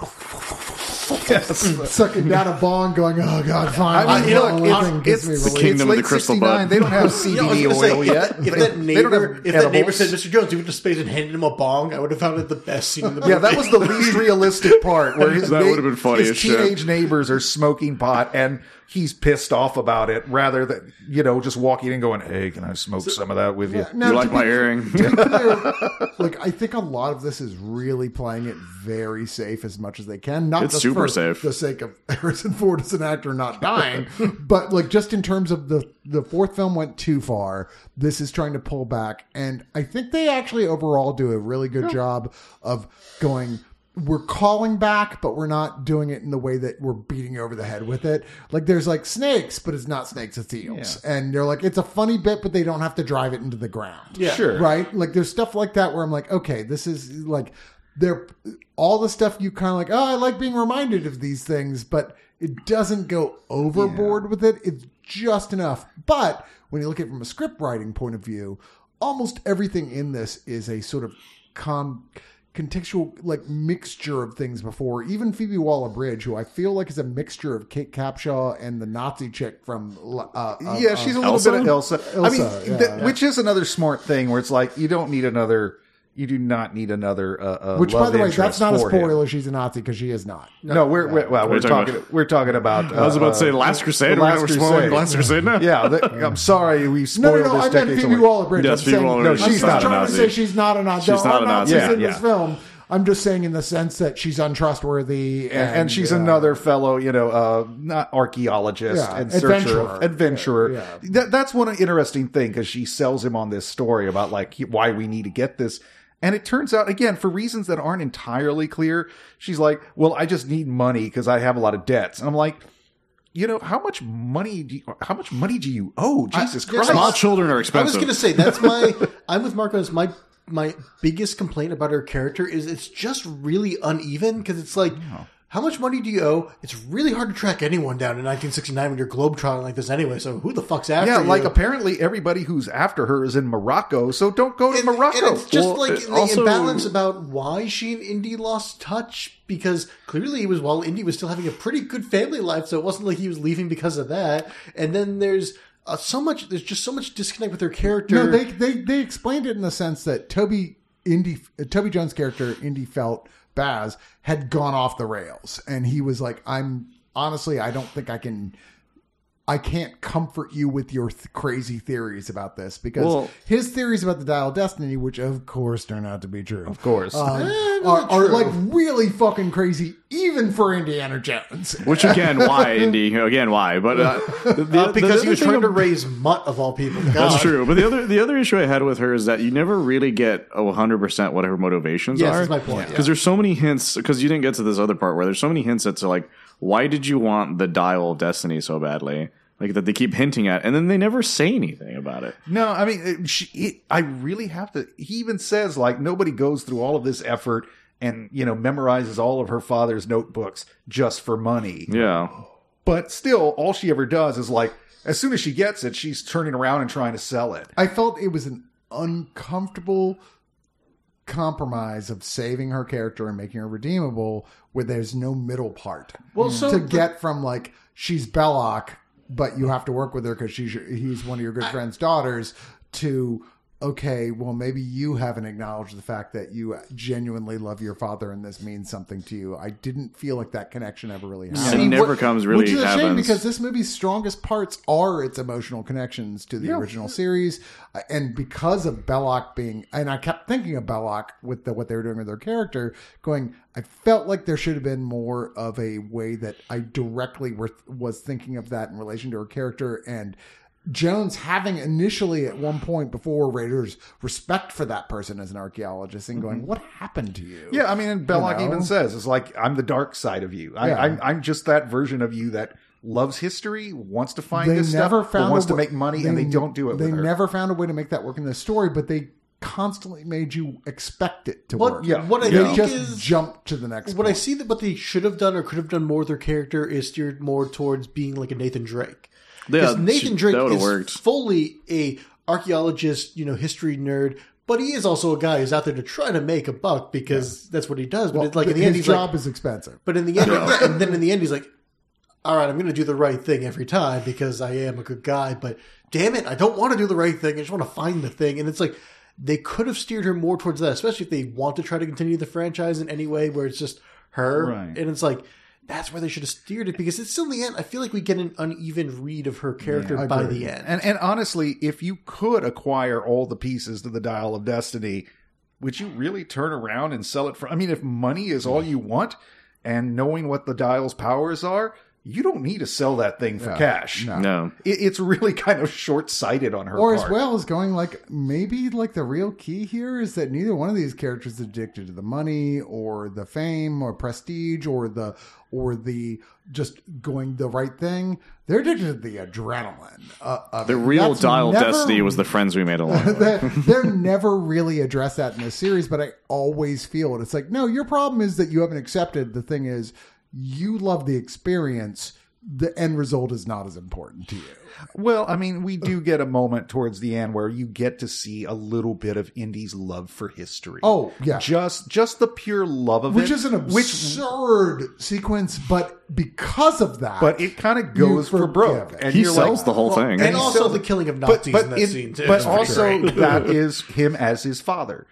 A: sucking down a bong, going, "Oh God, fine."
D: I mean,
C: you know,
A: One
C: it's-
A: thing gives
D: it's,
A: relief."
B: kingdom
D: it's
B: of the crystal
D: 69.
B: bud.
D: They don't have
C: Yeah, I was
D: CBD
C: say,
D: oil yet.
C: If that neighbor, if that neighbor said, "Mr. Jones, you went to space and handed him a bong," I would have found it the best scene in the movie.
D: Yeah, that was the least realistic part. Where his
B: That
D: na-
B: would've been funny
D: His
B: as shit.
D: teenage neighbors are smoking pot, and he's pissed off about it, rather than you know just walking in going, "Hey, can I smoke some of that with you?"
A: Now,
B: you
A: to
B: like
A: be
B: my earring?
A: clear, like I think a lot of this is really playing it very safe as much as they can. Not
B: It's
A: just
B: super
A: for
B: safe.
A: the sake of Harrison Ford as an actor not dying, but like just in terms of the the fourth film went too far. This is trying to pull back, and I think they actually overall do a really good job of going. We're calling back, but we're not doing it in the way that we're beating over the head with it. Like there's like snakes, but it's not snakes, it's eels. And they're like, it's a funny bit, but they don't have to drive it into the ground
C: Yeah.
D: Sure.
A: right? Like there's stuff like that where I'm like, okay, this is like they're all the stuff you kind of like. Oh, I like being reminded of these things, but it doesn't go overboard with it. It's just enough. But when you look at it from a script writing point of view, almost everything in this is a sort of con contextual like mixture of things before even phoebe waller-bridge who i feel like is a mixture of kate capshaw and the nazi chick from uh, uh,
D: yeah, she's a little
B: Elsa?
D: bit of Elsa. I mean,
A: yeah, yeah.
D: which is another smart thing where it's like you don't need another. You do not need another. Uh, uh,
A: Which, by the way, that's not a
D: for him.
A: spoiler. She's a Nazi because she is not.
D: No, we're, we're well, we're
B: you talking
D: talking. We're talking about.
B: I was about to say Last Crusade.
D: the
B: We're,
D: Last
B: we're spoiling
D: Crusade.
B: Last Crusade now.
D: Yeah, the, I'm sorry we
A: No,
D: spoiled
A: no, no. I
D: this
A: meant
D: decades
A: Phoebe
D: away.
A: Waller-Bridge.
B: Yes,
A: I'm
B: Phoebe
A: saying,
B: Waller-Bridge.
A: I'm
D: she's
A: not
D: not a
B: Nazi.
A: to say she's not a Nazi.
B: She's
A: There
B: not
A: are
B: a Nazi.
A: Nazis in
D: Yeah,
A: this film. I'm just saying in the sense that she's untrustworthy, and,
D: and, and she's
A: uh,
D: another fellow, you know, uh, not archaeologist
A: Yeah,
D: and searcher,
A: adventurer.
D: adventurer.
A: Yeah, yeah.
D: That, that's one interesting thing because she sells him on this story about like he- why we need to get this. And it turns out, again, for reasons that aren't entirely clear, she's like, "Well, I just need money because I have a lot of debts." And I'm like, "You know, how much money do you, how much money do you owe? Jesus
C: yeah,
D: Christ!"
B: Small children are expensive.
C: I was going to say that's my. I'm with Marcos. My my biggest complaint about her character is it's just really uneven because it's like. How much money do you owe? It's really hard to track anyone down in 1969 when you're globetrotting like this anyway. So who the fuck's after
D: yeah,
C: you?
D: like apparently everybody who's after her is in Morocco, so don't go to
C: And-
D: Morocco.
C: And it's just
B: Well,
C: like
B: it
C: the
B: also-
C: imbalance about why she and Indy lost touch because clearly it was while Indy was still having a pretty good family life, so it wasn't like he was leaving because of that. And then there's uh, so much, there's just so much disconnect with her character.
A: No, they they they explained it in the sense that Toby Indy uh, Toby Jones' character Indy felt Baz had gone off the rails, and he was like, "I'm honestly, I don't think I can." I can't comfort you with your th- crazy theories about this because
B: Well-
A: his theories about the Dial of Destiny, which of course turn out to be true,
D: Of course.
A: um,
C: Eh,
A: are, are like really fucking crazy, even for Indiana Jones.
B: Which again, why Indy? Again, why? But uh, the, the-
C: Uh, because
B: the
C: he was trying to raise mutt of all people.
B: That's true. But the other the other issue I had with her is that you never really get a 100% what her motivations
C: Yes,
B: are.
C: that's my point,
B: Because
C: yeah.
B: there's so many hints. Because you didn't get to this other part where there's so many hints that to like, why did you want the dial of destiny so badly? Like that they keep hinting at, and then they never say anything about it.
D: No, I mean, it, she, it, I really have to. He even says like nobody goes through all of this effort and you know memorizes all of her father's notebooks just for money.
B: Yeah.
D: But still, all she ever does is like as soon as she gets it, she's turning around and trying to sell it.
A: I felt it was an uncomfortable compromise of saving her character and making her redeemable where there's no middle part.
C: Well, so
A: to
C: the-
A: get from like she's Belloq, but you have to work with her because she's your- he's one of your good friend's daughters to okay, well maybe you haven't acknowledged the fact that you genuinely love your father and this means something to you. I didn't feel like that connection ever really happened.
B: it never comes really
A: Which is a shame because this movie's strongest parts are its emotional connections to the original series, uh, and because of Belloq being, and I kept thinking of Belloq with the, what they were doing with their character, going, I felt like there should have been more of a way that I directly were, was thinking of that in relation to her character and. Jones having initially at one point before Raiders respect for that person as an archaeologist and going, mm-hmm. "What happened to you?"
D: Yeah, I mean, and Belloq
A: know?
D: even says it's like I'm the dark side of you. I,
A: Yeah.
D: I'm I'm just that version of you that loves history, wants to find
A: they
D: this
A: never
D: stuff,
A: found
D: but wants
A: a
D: to make money, and they don't do it.
A: They
D: with her.
A: never found a way to make that work in the story, but they constantly made you expect it to
C: What,
A: work.
C: yeah, what I
A: they
C: think
A: just
C: is
A: jumped to the next.
C: what I see that what they should have done or could have done more with their character is steered more towards being like a Nathan Drake. Because
B: Yeah,
C: Nathan Drake is
B: worked.
C: fully a archaeologist, you know, history nerd, but he is also a guy who's out there to try to make a buck because that's what he does. But
A: Well,
C: it's like in the end, his
A: job
C: like,
A: is expensive.
C: but in the end, and then in the end, he's like, all right, I'm going to do the right thing every time because I am a good guy. But damn it, I don't want to do the right thing. I just want to find the thing. And it's like they could have steered her more towards that, especially if they want to try to continue the franchise in any way where it's just her.
D: Right.
C: And it's like that's where they should have steered it because it's still in the end. I feel like we get an uneven read of her character
A: I
C: by the end.
D: And and honestly, if you could acquire all the pieces to the Dial of Destiny, would you really turn around and sell it for? I mean, if money is all you want, and knowing what the Dial's powers are, you don't need to sell that thing for
A: Yeah,
D: cash.
A: no.
B: No.
D: It, it's really kind of short sighted on her
A: Or
D: part.
A: as well as going like maybe like the real key here is that neither one of these characters is addicted to the money or the fame or prestige or the or the just going the right thing. They're addicted to the adrenaline. Uh,
B: The real dial
A: never-
B: destiny was the friends we made along. the way.
A: they're, they're never really addressed that in the series, but I always feel it. It's like, no, your problem is that you haven't accepted. The thing is, you love the experience. The end result is not as important to you.
D: Well, I mean, we do get a moment towards the end where you get to see a little bit of Indy's love for history.
A: Oh, yeah.
D: just just the pure love of
A: Which
D: it,
A: is an
D: which
A: absurd sequence, but because of that,
D: but it kind of goes for broke.
A: it.
D: And
B: he sells
D: like,
B: the whole thing.
C: and
D: and
C: also
D: so-
C: the killing of
D: but
C: Nazis
D: but
C: in that
D: in-
C: scene too.
D: but also that is him as his father.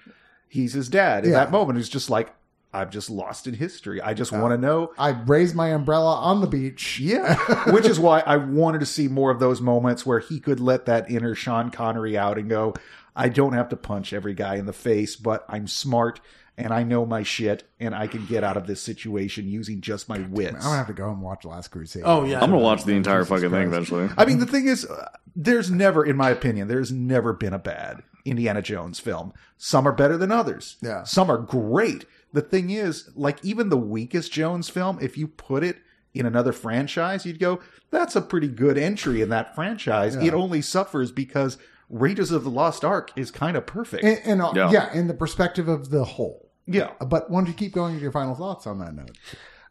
D: He's his dad. In
A: Yeah.
D: that moment, he's just like, I'm just lost in history. I just want to know.
A: I raised my umbrella on the beach.
D: Yeah, which is why I wanted to see more of those moments where he could let that inner Sean Connery out and go, I don't have to punch every guy in the face, but I'm smart and I know my shit and I can get out of this situation using just my wits.
A: I'm gonna have to go and watch Last Crusade.
C: Oh, yeah.
B: I'm gonna watch the entire fucking thing eventually.
D: I mean, the thing is, uh, there's never, in my opinion, there's never been a bad Indiana Jones film. Some are better than others.
A: Yeah.
D: Some are great. The thing is, like even the weakest Jones film, if you put it in another franchise, you'd go, that's a pretty good entry in that franchise. It only suffers because Raiders of the Lost Ark is kind of perfect.
A: and, and uh,
B: Yeah.
A: yeah, in the perspective of the whole.
D: yeah.
A: But why don't you keep going with your final thoughts on that note?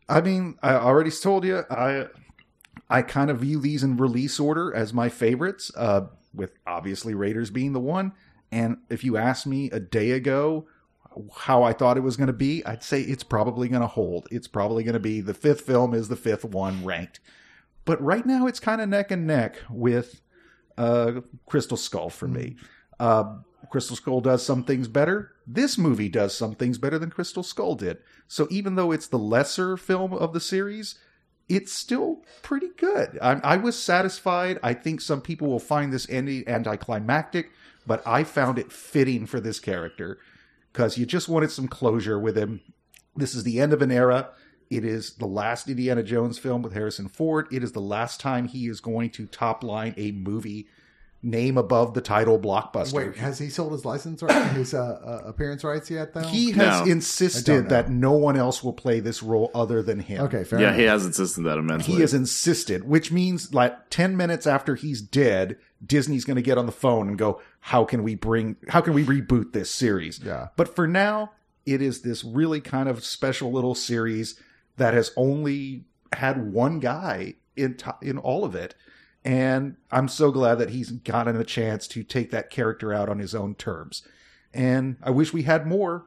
D: I mean, I already told you, I I kind of view these in release order as my favorites, uh, with obviously Raiders being the one. And if you asked me a day ago how I thought it was going to be, I'd say it's probably going to hold. It's probably going to be the fifth film is the fifth one ranked. But right now, it's kind of neck and neck with uh, Crystal Skull for me. Uh, Crystal Skull does some things better. This movie does some things better than Crystal Skull did. So even though it's the lesser film of the series, it's still pretty good. I, I was satisfied. I think some people will find this ending anticlimactic, but I found it fitting for this character because you just wanted some closure with him. This is the end of an era. It is the last Indiana Jones film with Harrison Ford. It is the last time he is going to top line a movie name above the title blockbuster.
A: Wait, has he sold his license or his uh, uh, appearance rights yet? Though
D: he has
B: No.
D: Insisted that no one else will play this role other than him.
A: okay, fair
B: Yeah,
A: enough.
B: he has insisted that immensely.
D: He has insisted, which means like 10 minutes after he's dead, Disney's going to get on the phone and go, how can we bring, how can we reboot this series?
A: Yeah.
D: But for now, it is this really kind of special little series that has only had one guy in, to- in all of it. And I'm so glad that he's gotten a chance to take that character out on his own terms. And I wish we had more,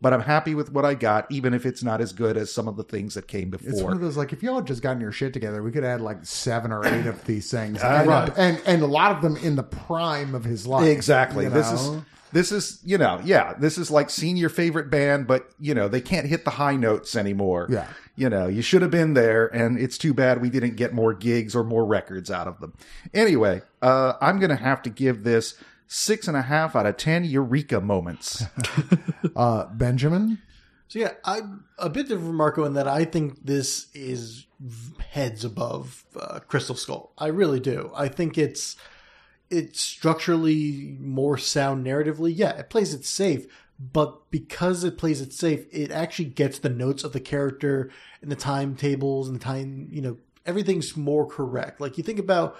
D: but I'm happy with what I got, even if it's not as good as some of the things that came before.
A: It's one of those like if y'all had just gotten your shit together, we could add like seven or eight of these things, and,
D: right.
A: and and a lot of them in the prime of his life.
D: Exactly. This is
A: know?
D: This is you know yeah this is like seeing your favorite band, but you know they can't hit the high notes anymore.
A: Yeah.
D: You know you should have been there, and it's too bad we didn't get more gigs or more records out of them. Anyway, uh, I'm gonna have to give this six and a half out of ten eureka moments.
A: uh, Benjamin.
C: So yeah, I'm a bit different from Marco in that I think this is heads above uh, Crystal Skull. I really do. I think it's it's structurally more sound narratively. Yeah, it plays it safe, but because it plays it safe, it actually gets the notes of the character and the timetables and the time. You know, everything's more correct. Like you think about.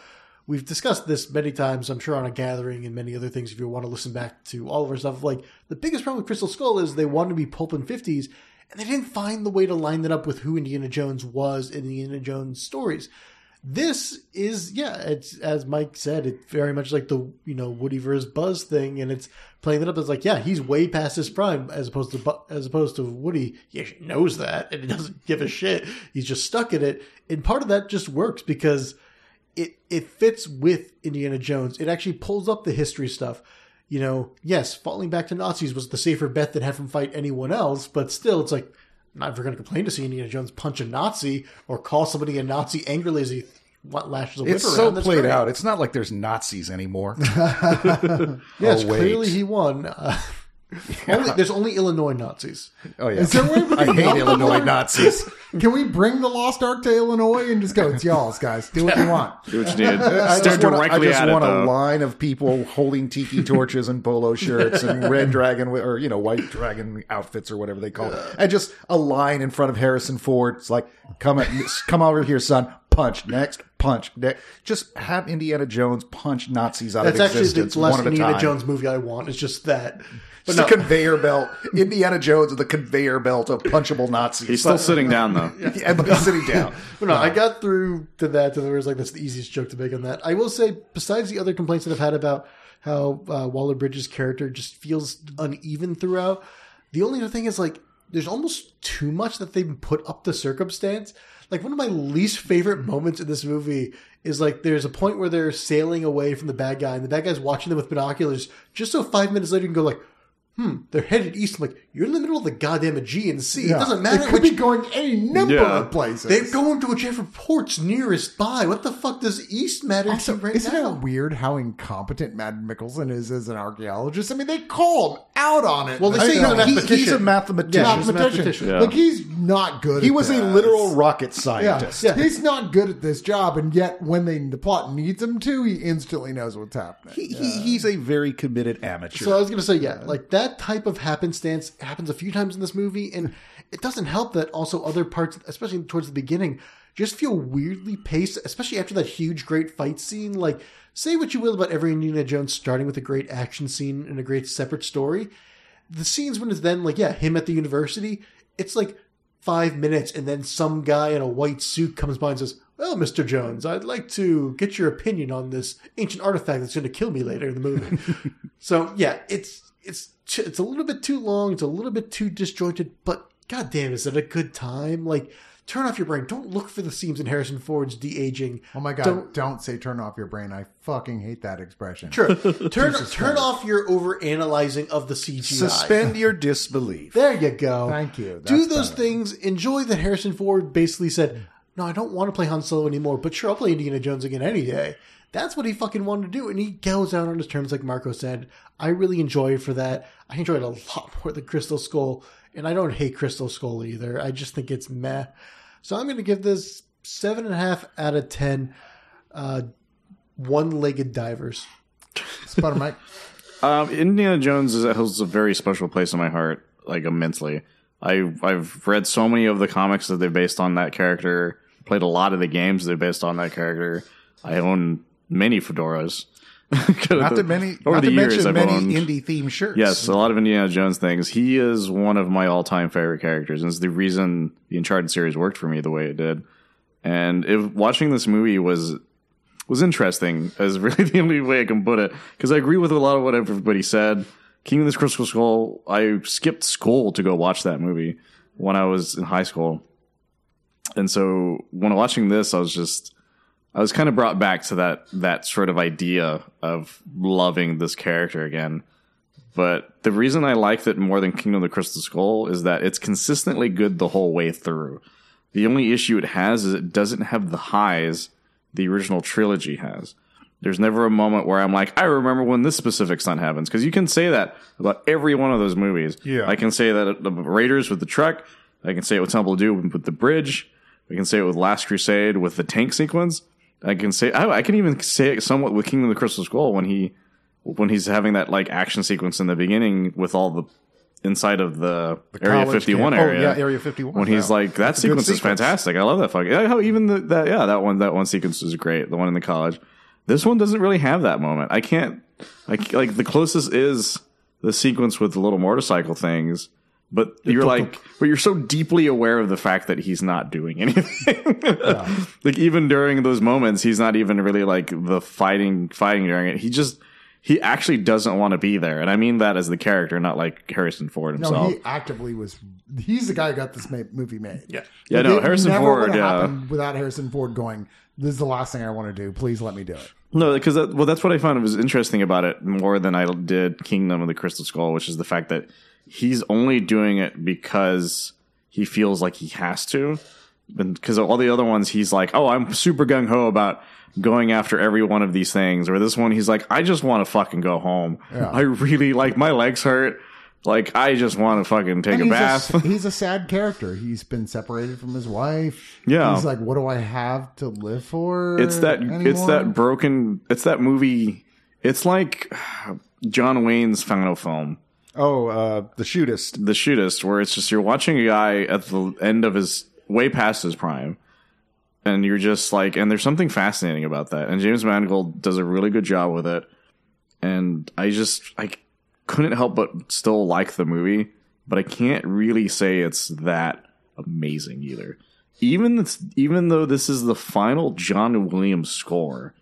C: We've discussed this many times, I'm sure, on a gathering and many other things. If you want to listen back to all of our stuff, like the biggest problem with Crystal Skull is they wanted to be pulp in 50s, and they didn't find the way to line that up with who Indiana Jones was in the Indiana Jones stories. This is, yeah, it's as Mike said, it's very much like the you know Woody versus Buzz thing, and it's playing it up as like, yeah, he's way past his prime, as opposed to as opposed to Woody. He knows that, and he doesn't give a shit. He's just stuck in it, and part of that just works because it it fits with Indiana Jones. It actually pulls up the history stuff. You know, yes, falling back to Nazis was the safer bet than have him fight anyone else, but still, it's like I'm not ever going to complain to see Indiana Jones punch a Nazi or call somebody a Nazi angrily as he what, lashes a whip
D: It's
C: around.
D: so
C: That's
D: played
C: great.
D: out. It's not like there's Nazis anymore.
C: Yes,
D: Oh,
C: clearly he won. Uh, only, there's only Illinois Nazis.
D: Oh yeah,
A: Is there a way we
D: I hate Illinois? Nazis.
A: Can we bring the Lost Ark to Illinois and just go? It's y'all's, guys. Do what you want.
B: Do what you need.
D: I
B: Stare
D: just want, a, I
B: directly
D: just
B: at it,
D: want a
B: though.
D: line of people holding tiki torches and polo shirts and red dragon or you know white dragon outfits or whatever they call it, and just a line in front of Harrison Ford. It's like, come at, come over here, son. Punch next, punch next. Just have Indiana Jones punch Nazis out
C: That's
D: of
C: actually
D: existence
C: the last
D: one at a
C: Indiana
D: time.
C: Jones movie I want. It's just that. But
D: It's
C: no,
D: the conveyor belt. Indiana Jones is the conveyor belt of punchable Nazis.
B: He's still sitting down though.
D: yeah, but he's sitting down.
C: But no, I got through to that to the was like that's the easiest joke to make on that. I will say, besides the other complaints that I've had about how uh, Waller Bridges' character just feels uneven throughout, the only other thing is like there's almost too much that they've put up the circumstance. Like one of my least favorite moments in this movie is like there's a point where they're sailing away from the bad guy, and the bad guy's watching them with binoculars, just so five minutes later you can go like. Hmm, they're headed east. I'm like, you're in the middle of the goddamn Aegean Sea. It doesn't matter
A: It could
C: which
A: be going any number
B: Yeah.
A: of places.
C: they're going to whichever port's nearest by. What the fuck does East matter
A: Also,
C: to right
A: isn't
C: now?
A: it weird how incompetent Mads Mikkelsen is as an archaeologist? I mean, they call him out on it.
C: Well, they
A: I
C: say he's
A: know.
C: a
D: He-
C: mathematician.
D: he's a mathematician.
C: Yeah, he's a
A: mathematician.
C: mathematician.
B: Yeah.
A: Like he's not good.
D: He
A: at
D: was a literal rocket scientist.
A: yeah, he's not good at this job, and yet when they, the plot needs him to, he instantly knows what's happening.
D: He, he, he's a very committed amateur.
C: So I was going to say, yeah, like that type of happenstance happens a few times in this movie, and it doesn't help that also other parts, especially towards the beginning, just feel weirdly paced, especially after that huge, great fight scene. Like, say what you will about every Indiana Jones starting with a great action scene and a great separate story. The scenes when it's then like, yeah, him at the university, it's like five minutes, and then some guy in a white suit comes by and says, well, Mr. Jones, I'd like to get your opinion on this ancient artifact that's going to kill me later in the movie. so yeah, it's it's t- it's a little bit too long. It's a little bit too disjointed, but goddamn, is it a good time? Like turn off your brain. Don't look for the seams in Harrison Ford's de aging.
A: Oh my god!
C: Don't-
A: Don't, say turn off your brain. I fucking hate that expression.
C: Sure, turn turn off your over analyzing of the CGI.
D: Suspend your disbelief.
C: There you go.
A: Thank you.
C: Do those
A: better.
C: things. Enjoy that Harrison Ford basically said, "No, I don't want to play Han Solo anymore, but sure, I'll play Indiana Jones again any day." That's what he fucking wanted to do, and he goes out on his terms, like Marco said. I really enjoy it for that. I enjoy it a lot more than Crystal Skull, and I don't hate Crystal Skull either. I just think it's meh. So I'm going to give this seven and a half out of ten. Uh, one-legged divers.
A: Sputter Mike.
B: Um, Indiana Jones is, holds a very special place in my heart, like immensely. I I've read so many of the comics that they're based on that character. Played a lot of the games that they're based on that character. I own many fedoras.
D: Not to many,
B: over
D: not
B: the
D: to
B: years
D: mention many
B: owned-
D: indie themed shirts.
B: Yes, a lot of Indiana Jones things. He is one of my all time favorite characters, and it's the reason the Uncharted series worked for me the way it did. And if watching this movie was was interesting, is really the only way I can put it. Because I agree with a lot of what everybody said. King of the Crystal Skull. I skipped school to go watch that movie when I was in high school, and so when watching this, I was just I was kind of brought back to that that sort of idea of loving this character again. But the reason I liked it more than Kingdom of the Crystal Skull is that it's consistently good the whole way through. The only issue it has is it doesn't have the highs the original trilogy has. There's never a moment where I'm like, I remember when this specific stunt happens. Because you can say that about every one of those movies.
D: Yeah.
B: I can say that at the Raiders with the truck. I can say it with Temple of Doom with the bridge. I can say it with Last Crusade with the tank sequence. I can say I, I can even say it somewhat with Kingdom of the Crystal Skull when he when he's having that like action sequence in the beginning with all the inside of the, Area 51
D: camp. Oh,
B: area.
D: yeah, Area 51.
B: When he's
D: Wow.
B: like, that
D: good
B: sequence is fantastic. I love that fucking. Yeah, how even the, that yeah that one that one sequence is great. The one in the college. This one doesn't really have that moment. I can't. I like the closest is the sequence with the little motorcycle things. But you're like, but you're so deeply aware of the fact that he's not doing anything. like even during those moments, he's not even really like the fighting, fighting during it. He just, he actually doesn't want to be there, and I mean that as the character, not like Harrison Ford himself.
A: No, he actively was. He's the guy who got this movie made. Yeah,
B: Yeah, no, Harrison Ford, yeah.
A: without Harrison Ford going, "This is the last thing I want to do. Please let me do it."
B: No, because that, well, that's what I found was interesting about it more than I did Kingdom of the Crystal Skull, which is the fact that he's only doing it because he feels like he has to. Because all the other ones, he's like, "Oh, I'm super gung ho about going after every one of these things." Or this one, he's like, "I just want to fucking go home.
A: Yeah.
B: I really like my legs hurt. Like I just want to fucking take
A: And
B: a bath."
A: A, he's a sad character. He's been separated from his wife.
B: Yeah.
A: he's like, "What do I have to live for?"
B: it's that it's that broken. It's that movie. It's like John Wayne's final film.
D: Oh, uh, the shootist.
B: the shootist where it's just you're watching a guy at the end of his way past his prime and you're just like and there's something fascinating about that and james mangold does a really good job with it and i just i couldn't help but still like the movie but i can't really say it's that amazing either even it's, even though this is the final john williams score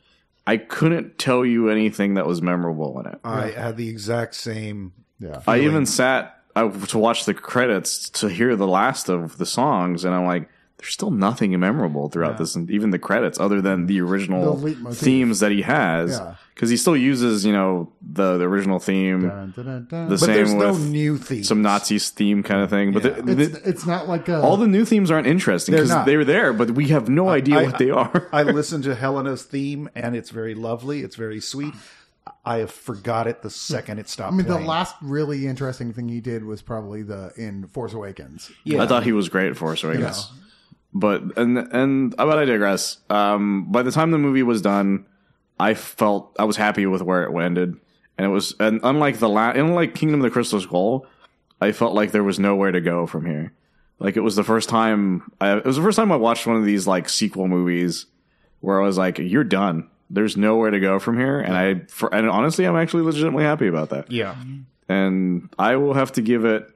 B: i couldn't tell you anything that was memorable in it
D: I had the exact same.
A: Yeah.
B: I even sat uh, to watch the credits to hear the last of the songs, and I'm like, there's still nothing memorable throughout this, and even the credits, other than the original
A: The
B: themes that he has,
A: Yeah.
B: because he still uses, you know, the, the original theme,
A: Dun, dun, dun, dun.
B: the
D: But there's
B: same
D: no
B: with
D: new themes.
B: some Nazi theme kind of thing. But the, the-
A: it's, it's not like a,
B: all the new themes aren't interesting
D: They're
B: because they were there, but we have no idea
D: I-
B: what they are.
D: I listened to Helena's theme, and it's very lovely. It's very sweet. I have forgot it the second it stopped.
A: I mean, the last really interesting thing he did was probably the in Force Awakens.
D: Yeah.
B: I thought he was great for us, I guess. But and and but I digress. Um, by the time the movie was done, I felt I was happy with where it ended, and it was and unlike the last, unlike Kingdom of the Crystal Skull, I felt like there was nowhere to go from here. Like it was the first time I, it was the first time I watched one of these like sequel movies where I was like, "You're done. There's nowhere to go from here." And I for, and honestly, I'm actually legitimately happy about that
D: yeah.
B: and I will have to give it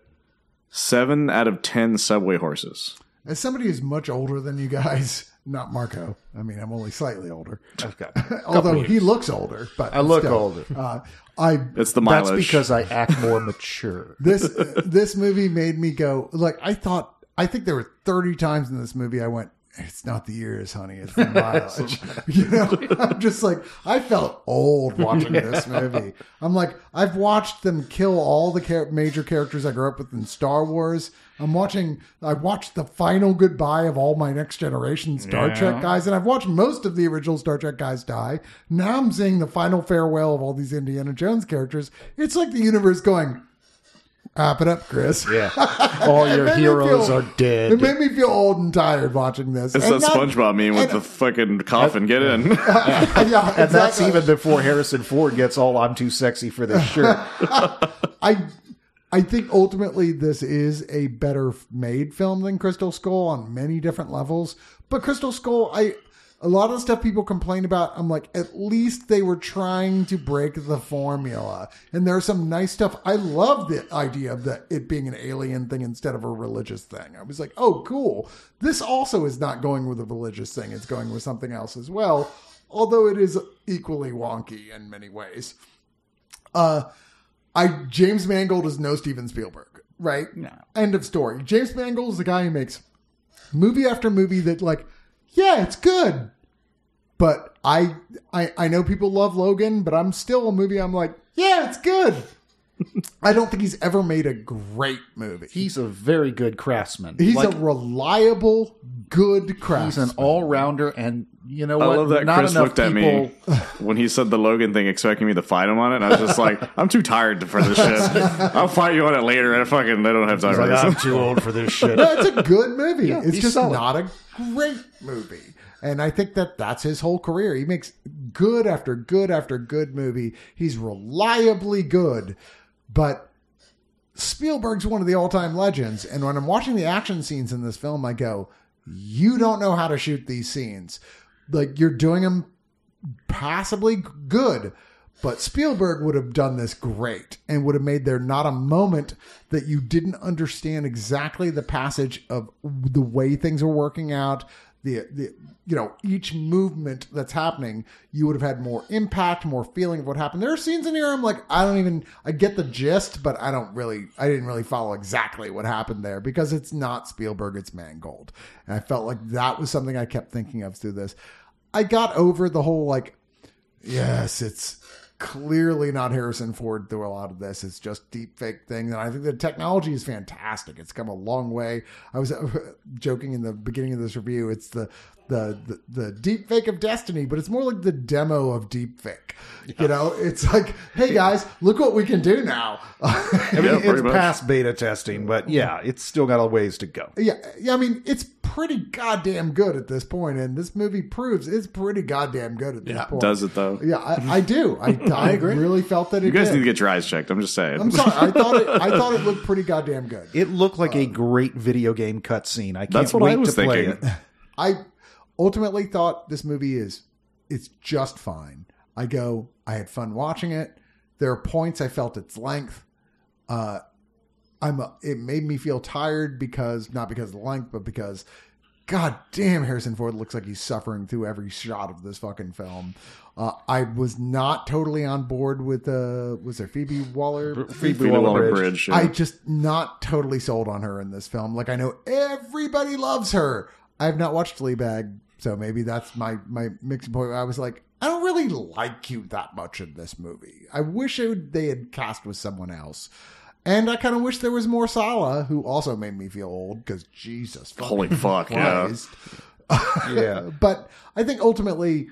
B: seven out of ten subway horses.
A: As somebody who's much older than you guys, not Marco. I mean, I'm only slightly older.
D: Okay.
A: Although he looks older, but
D: I look
A: still.
D: older.
A: Uh, I
B: It's the mileage.
D: That's because I act more mature.
A: this this movie made me go like I thought I think there were 30 times in this movie I went, it's not the years, honey. It's the mileage. you know, I'm just like, I felt old watching this movie. I'm like, I've watched them kill all the char- major characters I grew up with in Star Wars. I'm watching, I watched the final goodbye of all my next generation Star
D: Yeah.
A: Trek guys, and I've watched most of the original Star Trek guys die. Now I'm seeing the final farewell of all these Indiana Jones characters. It's like the universe going, wrap it up, Chris.
C: Yeah. All your heroes
A: feel-
C: are dead.
A: It made me feel old and tired watching this.
B: It's
A: And
B: that
A: not-
B: SpongeBob meme with
A: and-
B: the fucking coffin. Get in.
A: yeah,
D: And that's even before Harrison Ford gets all I'm too sexy for this shirt.
A: I I think ultimately this is a better made film than Crystal Skull on many different levels. But Crystal Skull, I a lot of the stuff people complain about, I'm like, at least they were trying to break the formula. And there's some nice stuff. I love the idea of the, it being an alien thing instead of a religious thing. I was like, oh, cool. This also is not going with a religious thing. It's going with something else as well. Although it is equally wonky in many ways. Uh, I James Mangold is no Steven Spielberg, right?
D: No.
A: End of story. James Mangold is the guy who makes movie after movie that, like, yeah, it's good, but I I I know people love Logan, but I'm still a movie. I'm like, yeah, it's good. I don't think he's ever made a great movie.
D: He's a very good craftsman.
A: He's
D: Like,
A: a reliable, good
D: he's an all rounder, and you know
B: I
D: what?
B: love that
D: Not
B: Chris
D: enough
B: looked at me when he said the Logan thing, expecting me to fight him on it. And I was just like, I'm too tired for this shit. I'll fight you on it later. I fucking I don't have time for
C: Like, I'm
B: this.
C: too old for this shit.
A: No, it's a good movie. it's
D: he's
A: just
D: solid.
A: not a great movie. And I think that that's his whole career. He makes good after good after good movie. He's reliably good, but Spielberg's one of the all-time legends. And when I'm watching the action scenes in this film, I go, "You don't know how to shoot these scenes. Like you're doing them passably good." But Spielberg would have done this great and would have made there not a moment that you didn't understand exactly the passage of the way things were working out. The, the you know each movement that's happening, you would have had more impact, more feeling of what happened. There are scenes in here I'm like, I don't even I get the gist, but I don't really I didn't really follow exactly what happened there because it's not Spielberg, it's Mangold, and I felt like that was something I kept thinking of through this. I got over the whole like Yes, it's clearly not Harrison Ford through a lot of this. It's just deep fake thing. And I think the technology is fantastic. It's come a long way. I was uh, joking in the beginning of this review. It's the the the, the deep fake of destiny, but it's more like the demo of deep fake. You know, it's like, hey guys, look what we can do now.
D: I mean,
B: Yeah,
D: it's
B: much.
D: past beta testing, but yeah, it's still got a ways to go.
A: yeah, yeah. I mean, it's pretty goddamn good at this point, and this movie proves it's pretty goddamn good at this
C: Yeah,
A: point.
B: Does it though?
A: Yeah, I, I do. I, I
C: agree.
A: really felt that it
B: You guys
A: did.
B: need to get your eyes checked. I'm just saying.
A: I'm sorry. I thought it. I thought it looked pretty goddamn good.
D: It looked like a um, great video game cutscene. I can't
B: That's what
D: wait
B: I was
D: to play
B: thinking.
D: it.
A: I ultimately thought this movie is it's just fine. I go. I had fun watching it. There are points I felt its length. Uh, I'm. A, it made me feel tired because not because of the length, but because. God damn, Harrison Ford looks like he's suffering through every shot of this fucking film. Uh, I was not totally on board with uh, was there Phoebe Waller?
D: Phoebe
B: Phoebe Waller
D: Waller-Bridge.
B: Bridge. yeah.
A: I just not totally sold on her in this film. Like I know everybody loves her. I have not watched Fleabag, so maybe that's my my mixing point. I was like, I don't really like you that much in this movie. I wish it would, they had cast with someone else. And I kind of wish there was more Sallah, who also made me feel old because Jesus,
B: Holy fuck, yeah.
D: Yeah.
A: But I think ultimately,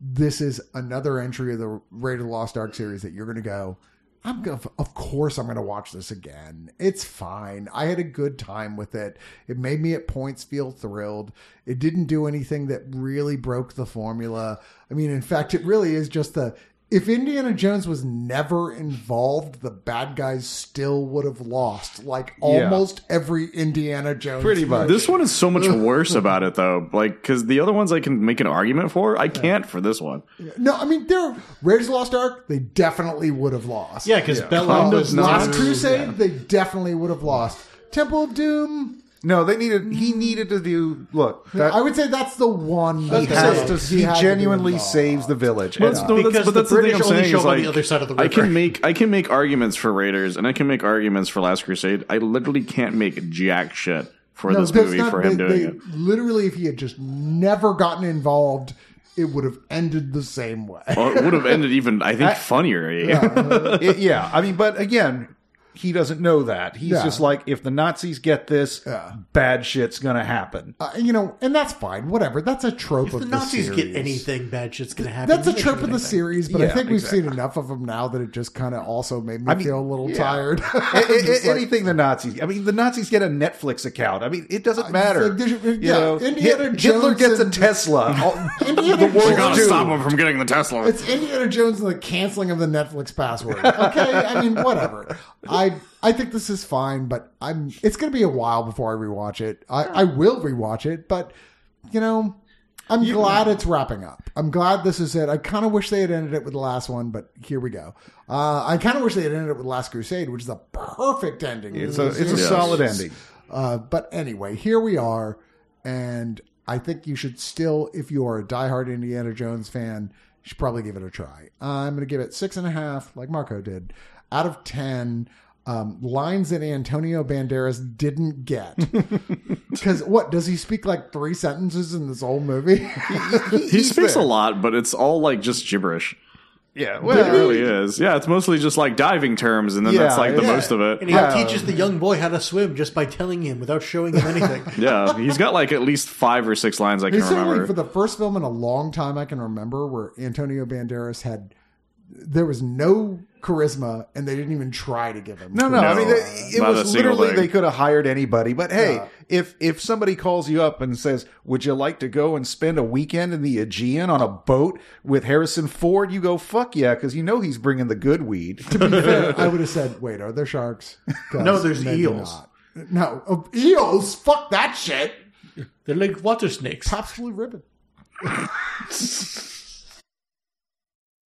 A: this is another entry of the Raid of the Lost Ark series that you're going to go. I'm gonna, of course, I'm gonna watch this again. It's fine. I had a good time with it. It made me at points feel thrilled. It didn't do anything that really broke the formula. I mean, in fact, it really is just the. If Indiana Jones was never involved, the bad guys still would have lost. Like almost every Indiana Jones.
D: Pretty much.
B: This one is so much worse about it though, like because the other ones I can make an argument for, I can't for this one.
A: No, I mean, they're Raiders of the Lost Ark. They definitely would have lost.
C: Yeah, because Bella
B: Kind of
C: was
B: not.
A: Last
C: not
A: Crusade, they definitely would have lost. Temple of Doom.
D: No, they needed. He mm-hmm. needed to do. Look, that,
A: I would say that's the one.
D: he
A: that
D: has to. He,
A: had be
D: genuinely
A: involved.
D: saves the village.
B: But
D: And,
B: that's, no, that's,
C: Because
B: but
C: the
B: that's the thing
C: British
B: I'm
C: only
B: saying
C: show
B: is
C: up on the other side of the
B: I can make I can make arguments for Raiders and I can make arguments for Last Crusade. I literally can't make jack shit for this movie
A: not-
B: for him
A: they-
B: doing
A: they-
B: it.
A: Literally, if he had just never gotten involved, it would have ended the same way.
B: Well, it would have ended even, I think, funnier.
D: It- yeah, I mean, but again, he doesn't know that. He's
A: Yeah.
D: just like, if the Nazis get this,
A: Yeah.
D: bad shit's gonna happen.
A: Uh, you know, and that's fine. Whatever. That's a trope
C: If
A: of
C: the case.
A: If the
C: Nazis
A: series.
C: get anything, bad shit's gonna happen.
A: That's a trope of the
C: get
A: series, but I think we've
D: exactly.
A: seen enough of them now that it just kind of also made me
D: I mean,
A: feel a little
D: yeah.
A: tired.
D: A- a-
A: Just like-
D: anything the Nazis. I mean, the Nazis get a Netflix account. I mean, it doesn't matter.
A: like,
D: you
A: yeah,
D: know,
A: Indiana
D: Hit- Hitler
A: Jones
D: gets a Tesla. All-
A: Indiana
D: the
A: Jones-
D: world's
B: We gotta
D: doomed.
B: stop him from getting the Tesla.
A: It's Indiana Jones and the canceling of the Netflix password. Okay, I mean whatever. I I think this is fine, but I'm. It's going to be a while before I rewatch it. I I will rewatch it, but you know. I'm glad it's wrapping up. I'm glad this is it. I kind of wish they had ended it with the last one, but here we go. Uh, I kind of wish they had ended it with Last Crusade, which is a perfect ending.
D: It's a, it's a solid ending.
A: Uh, but anyway, here we are, and I think you should still, if you are a diehard Indiana Jones fan, you should probably give it a try. I'm going to give it six and a half, like Marco did, out of ten. Um, lines that Antonio Banderas didn't get because what does he speak like three sentences in this whole movie?
B: he speaks a lot, but it's all like just gibberish.
D: Yeah,
B: It really is. Yeah, it's mostly just like diving terms, and then that's like the
D: yeah.
B: most of it.
C: And he
D: Yeah.
C: teaches the young boy how to swim just by telling him without showing him anything.
B: Yeah, he's got like at least five or six lines I can
A: It's
B: remember.
A: for the first film in a long time I can remember where Antonio Banderas had there was no charisma and they didn't even try to give him.
D: No, no. I mean, it, it
B: Not
D: was literally
B: thing.
D: they could have hired anybody. But hey,
A: Yeah.
D: if if somebody calls you up and says, "Would you like to go and spend a weekend in the Aegean on a boat with Harrison Ford?" You go, "Fuck yeah," because you know he's bringing the good weed.
A: to be fair, I would have said, "Wait, are there sharks?"
C: No, there's
A: maybe
C: eels.
A: No, oh, eels. Fuck that shit.
C: They're like water snakes.
A: Absolutely ribbon.